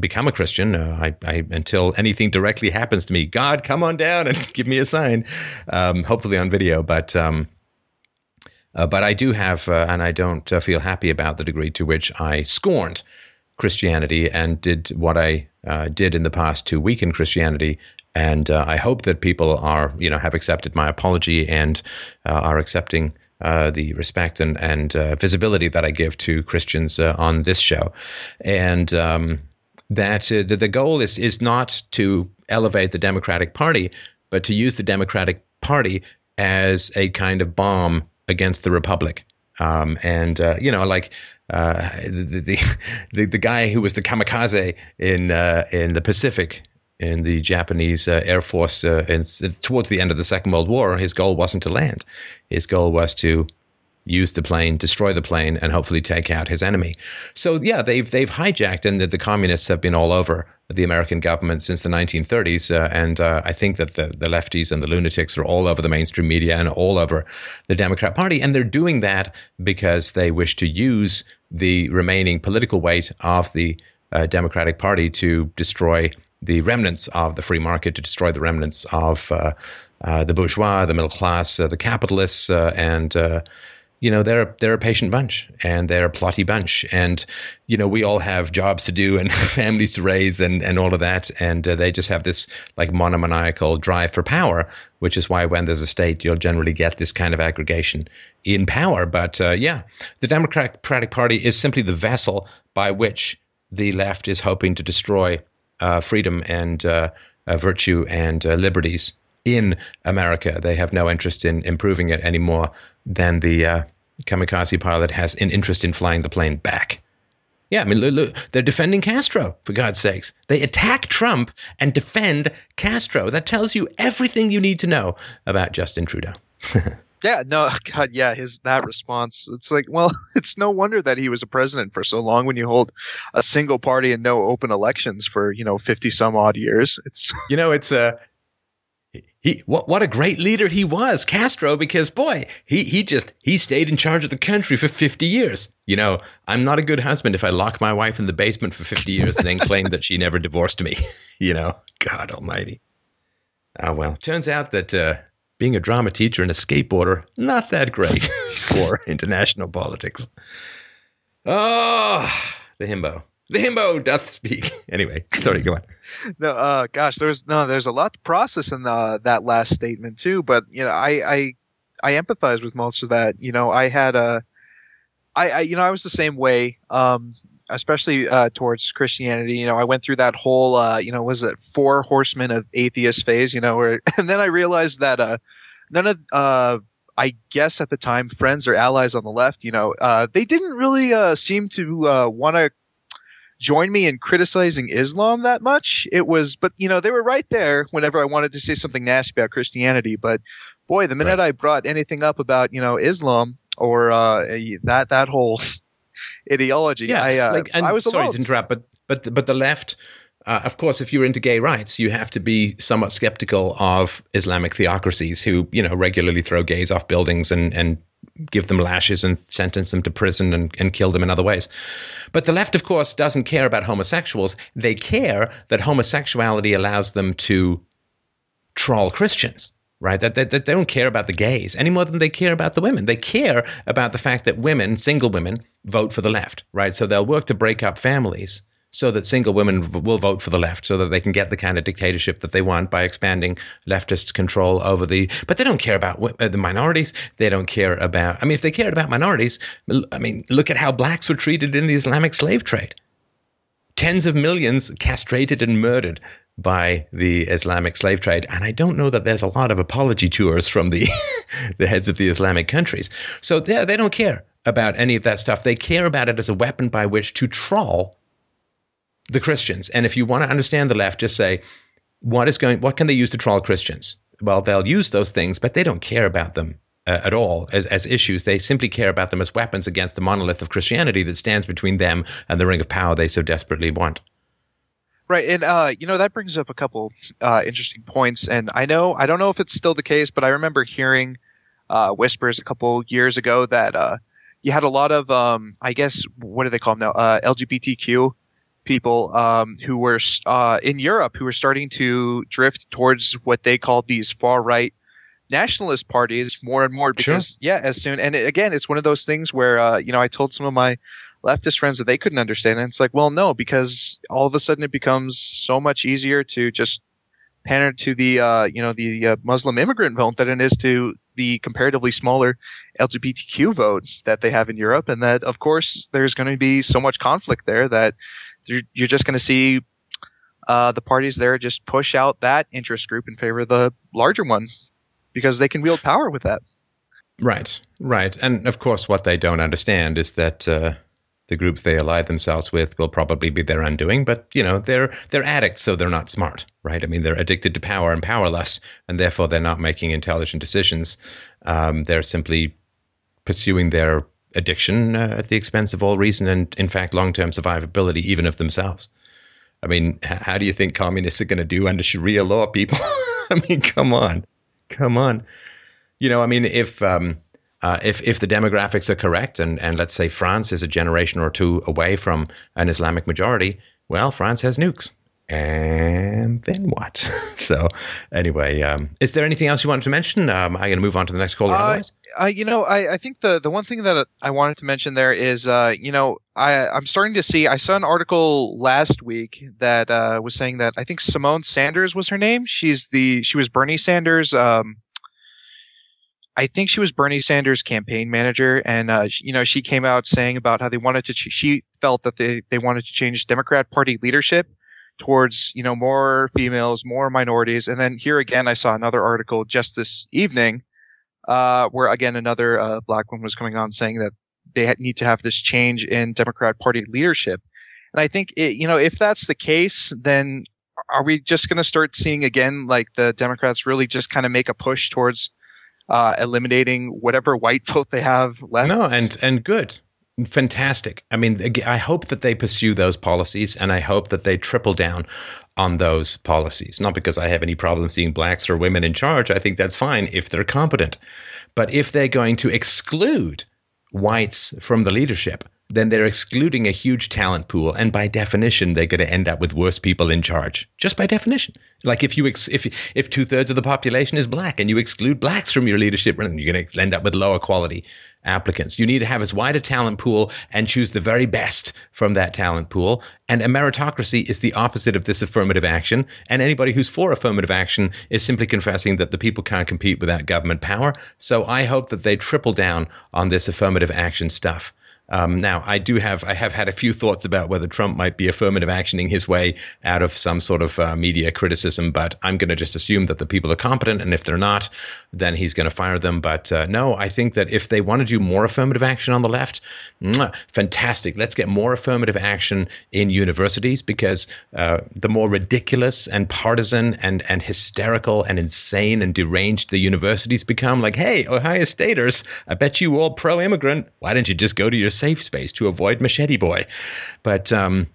become a Christian. Uh, I, I until anything directly happens to me. God, come on down and give me a sign. Um, hopefully on video, but. Um, uh, but I do have, uh, and I don't uh, feel happy about the degree to which I scorned Christianity and did what I uh, did in the past to weaken Christianity. And uh, I hope that people are, you know, have accepted my apology and uh, are accepting the respect and and visibility that I give to Christians on this show. And um, that the, the goal is is not to elevate the Democratic Party, but to use the Democratic Party as a kind of bomb against the Republic. Um, and uh, you know, like uh, the, the the guy who was the kamikaze in uh, in the Pacific in the Japanese uh, Air Force uh, in, towards the end of the Second World War, his goal wasn't to land. His goal was to use the plane, destroy the plane, and hopefully take out his enemy. So yeah, they've they've hijacked, and the, the communists have been all over the American government since the 1930s. Uh, and uh, I think that the, the lefties and the lunatics are all over the mainstream media and all over the Democrat Party, and they're doing that because they wish to use the remaining political weight of the uh, Democratic Party to destroy the remnants of the free market, to destroy the remnants of uh, uh, the bourgeois, the middle class, uh, the capitalists, and you know they're they're a patient bunch and they're a plotty bunch. And you know we all have jobs to do and families to raise and and all of that. And uh, they just have this like monomaniacal drive for power which is why when there's a state you'll generally get this kind of aggregation in power. But uh, yeah the democratic party is simply the vessel by which the left is hoping to destroy uh, freedom and uh, uh, virtue and uh, liberties in America. They have no interest in improving it any more than the uh, kamikaze pilot has an interest in flying the plane back. Yeah, I mean, look, look, they're defending Castro, for God's sakes. They attack Trump and defend Castro. That tells you everything you need to know about Justin Trudeau. yeah, no, God, yeah, his that response. It's like, well, it's no wonder that he was a president for so long when you hold a single party and no open elections for you know fifty some odd years. It's you know, it's a uh, he what what a great leader he was, Castro, because boy, he he just he stayed in charge of the country for 50 years. You know, I'm not a good husband if I lock my wife in the basement for 50 years and then claim that she never divorced me. you know, God almighty. Ah well, turns out that uh, being a drama teacher and a skateboarder not that great for international politics. Oh, the himbo. The himbo doth speak. anyway, sorry, go on no, uh, gosh, there's no, there's a lot to process in the, that last statement too. But you know, I, I, I empathize with most of that. You know, I had a, I, I you know, I was the same way. Um, especially uh, towards Christianity. You know, I went through that whole, uh, you know, was it four horsemen of atheist phase? You know, where, and then I realized that uh, none of, uh, I guess at the time, friends or allies on the left, you know, uh, they didn't really uh, seem to uh, want to join me in criticizing Islam that much. It was, but you know, they were right there whenever I wanted to say something nasty about Christianity. But boy, the minute right. I brought anything up about you know Islam or uh, that that whole ideology, yeah, I, uh, like, I was sorry alone. to interrupt, but but but the left. Uh, of course, if you're into gay rights, you have to be somewhat skeptical of Islamic theocracies who, you know, regularly throw gays off buildings and, and give them lashes and sentence them to prison and, and kill them in other ways. But the left, of course, doesn't care about homosexuals. They care that homosexuality allows them to troll Christians, right? That, that, that they don't care about the gays any more than they care about the women. They care about the fact that women, single women, vote for the left, right? So they'll work to break up families so that single women will vote for the left so that they can get the kind of dictatorship that they want by expanding leftist control over the but they don't care about uh, the minorities they don't care about i mean if they cared about minorities i mean look at how blacks were treated in the islamic slave trade tens of millions castrated and murdered by the Islamic slave trade. And I don't know that there's a lot of apology tours from the the heads of the Islamic countries. So they, they don't care about any of that stuff. They care about it as a weapon by which to trawl the Christians. And if you want to understand the left, just say, what is going, what can they use to troll Christians? Well, they'll use those things, but they don't care about them uh, at all as, as issues. They simply care about them as weapons against the monolith of Christianity that stands between them and the ring of power they so desperately want. Right, and uh, you know that brings up a couple uh, interesting points. And I know I don't know if it's still the case, but I remember hearing uh, whispers a couple years ago that uh, you had a lot of, um, I guess, what do they call them now? Uh, LGBTQ people um, who were uh, in Europe who were starting to drift towards what they called these far right nationalist parties more and more because sure. yeah as soon and again it's one of those things where uh, you know I told some of my leftist friends that they couldn't understand and it's like well no because all of a sudden it becomes so much easier to just pander to the uh, you know the uh, Muslim immigrant vote than it is to the comparatively smaller LGBTQ vote that they have in Europe, and that of course there's going to be so much conflict there that you're, you're just going to see uh, the parties there just push out that interest group in favor of the larger one because they can wield power with that. Right, right. And of course, what they don't understand is that uh, the groups they ally themselves with will probably be their undoing. But you know, they're they're addicts, so they're not smart, right? I mean, they're addicted to power and power lust, and therefore they're not making intelligent decisions. Um, they're simply pursuing their addiction uh, at the expense of all reason and, in fact, long term survivability, even of themselves. I mean, how do you think communists are going to do under Sharia law, people? I mean, come on, come on. You know, I mean, if um, uh, if if the demographics are correct, and and let's say France is a generation or two away from an Islamic majority, well, France has nukes and then what? so, anyway, um, is there anything else you wanted to mention? Um, I'm going to move on to the next caller. Uh, uh, you know, I, I think the, the one thing that I wanted to mention there is, uh, you know, I, I'm starting to see. I saw an article last week that uh, was saying that I think Symone Sanders was her name. She's the she was Bernie Sanders. Um, I think she was Bernie Sanders' campaign manager, and uh, she, you know she came out saying about how they wanted to. Ch- she felt that they they wanted to change Democrat Party leadership towards you know more females, more minorities, and then here again, I saw another article just this evening uh, where again another uh, black woman was coming on saying that they need to have this change in Democrat Party leadership, and I think it, you know if that's the case, then are we just going to start seeing again like the Democrats really just kind of make a push towards uh, eliminating whatever white vote they have left? No, and and good fantastic. I mean, I hope that they pursue those policies and I hope that they triple down on those policies. Not because I have any problem seeing blacks or women in charge. I think that's fine if they're competent. But if they're going to exclude whites from the leadership, then they're excluding a huge talent pool, and by definition, they're going to end up with worse people in charge. Just by definition, like if you ex- if if two thirds of the population is black and you exclude blacks from your leadership, you're going to end up with lower quality applicants. You need to have as wide a talent pool and choose the very best from that talent pool. And a meritocracy is the opposite of this affirmative action. And anybody who's for affirmative action is simply confessing that the people can't compete without government power. So I hope that they triple down on this affirmative action stuff. Um, now, I do have I have had a few thoughts about whether Trump might be affirmative actioning his way out of some sort of uh, media criticism, but I'm going to just assume that the people are competent, and if they're not, then he's going to fire them. But uh, no, I think that if they want to do more affirmative action on the left, mwah, fantastic. Let's get more affirmative action in universities because uh, the more ridiculous and partisan and and hysterical and insane and deranged the universities become, like, hey, Ohio Staters, I bet you all pro-immigrant. Why don't you just go to your safe space to avoid Machete Boy. But um,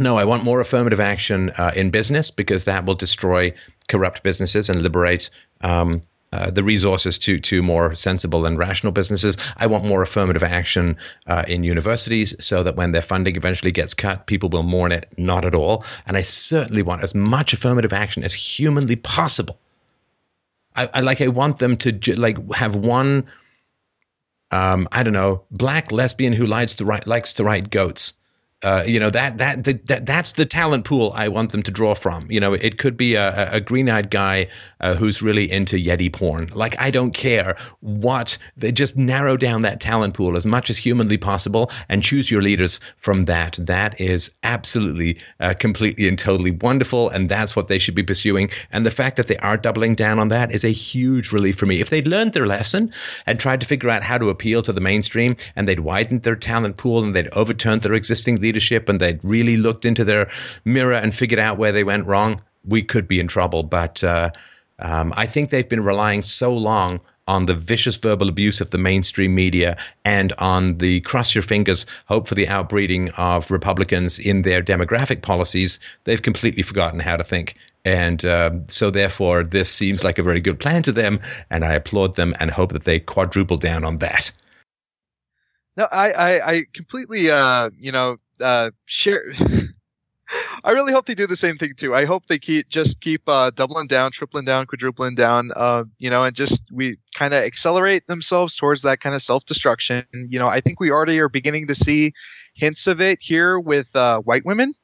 no, I want more affirmative action uh, in business because that will destroy corrupt businesses and liberate. Um, uh, the resources to to more sensible and rational businesses. I want more affirmative action uh, in universities so that when their funding eventually gets cut, people will mourn it not at all. And I certainly want as much affirmative action as humanly possible. I, I like. I want them to like have one um, I don't know, black lesbian who likes to write likes to write goats. Uh, you know that that, that that's the talent pool I want them to draw from. You know, it could be a, a green-eyed guy uh, who's really into Yeti porn. Like I don't care what they just narrow down that talent pool as much as humanly possible and choose your leaders from that. That is absolutely, uh, completely, and totally wonderful, and that's what they should be pursuing. And the fact that they are doubling down on that is a huge relief for me. If they'd learned their lesson and tried to figure out how to appeal to the mainstream, and they'd widened their talent pool and they'd overturned their existing leaders leadership and they'd really looked into their mirror and figured out where they went wrong, we could be in trouble. But uh, um, I think they've been relying so long on the vicious verbal abuse of the mainstream media and on the cross your fingers, hope for the outbreeding of Republicans in their demographic policies, they've completely forgotten how to think. And uh, so, therefore, this seems like a very good plan to them, and I applaud them and hope that they quadruple down on that. No, I, I, I completely, uh, you know, uh, share. I really hope they do the same thing too. I hope they keep just keep uh, doubling down, tripling down, quadrupling down. Uh, you know, and just we kind of accelerate themselves towards that kind of self destruction. You know, I think we already are beginning to see hints of it here with uh, white women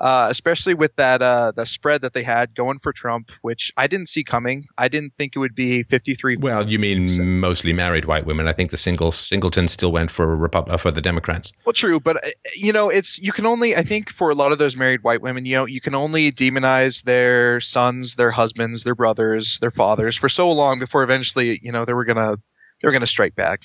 uh, especially with that uh, the spread that they had going for Trump, which I didn't see coming. I didn't think it would be 53. Well, you mean mostly married white women? I think the single singleton still went for Repub- uh, for the Democrats. Well, true, but uh, you know, it's you can only I think for a lot of those married white women, you know, you can only demonize their sons, their husbands, their brothers, their fathers for so long before eventually, you know, they were gonna they were gonna strike back.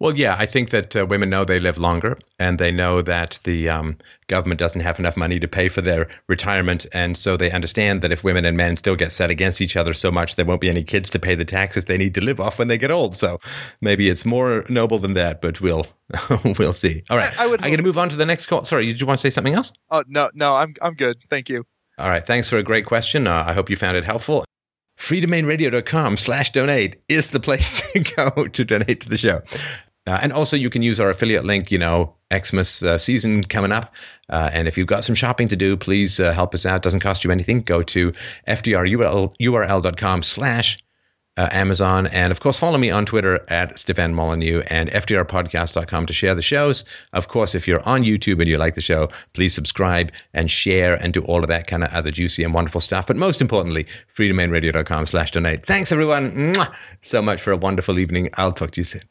Well, yeah, I think that uh, women know they live longer and they know that the um, government doesn't have enough money to pay for their retirement. And so they understand that if women and men still get set against each other so much, there won't be any kids to pay the taxes they need to live off when they get old. So maybe it's more noble than that, but we'll we'll see. All right. I, I would. I'm going to move on to the next call. Sorry, did you want to say something else? Oh no, no, I'm I'm good. Thank you. All right. Thanks for a great question. Uh, I hope you found it helpful freedomainradio.com slash donate is the place to go to donate to the show. Uh, and also, you can use our affiliate link. You know, Xmas uh, season coming up, uh, and if you've got some shopping to do, please uh, help us out. Doesn't cost you anything. Go to fdrurl.com slash uh, Amazon, and of course, follow me on Twitter at Stefan Molyneux and fdrpodcast.com to share the shows. Of course, if you're on YouTube and you like the show, please subscribe and share and do all of that kind of other juicy and wonderful stuff. But most importantly, freedomainradio.com slash donate. Thanks, everyone, Mwah! so much for a wonderful evening. I'll talk to you soon.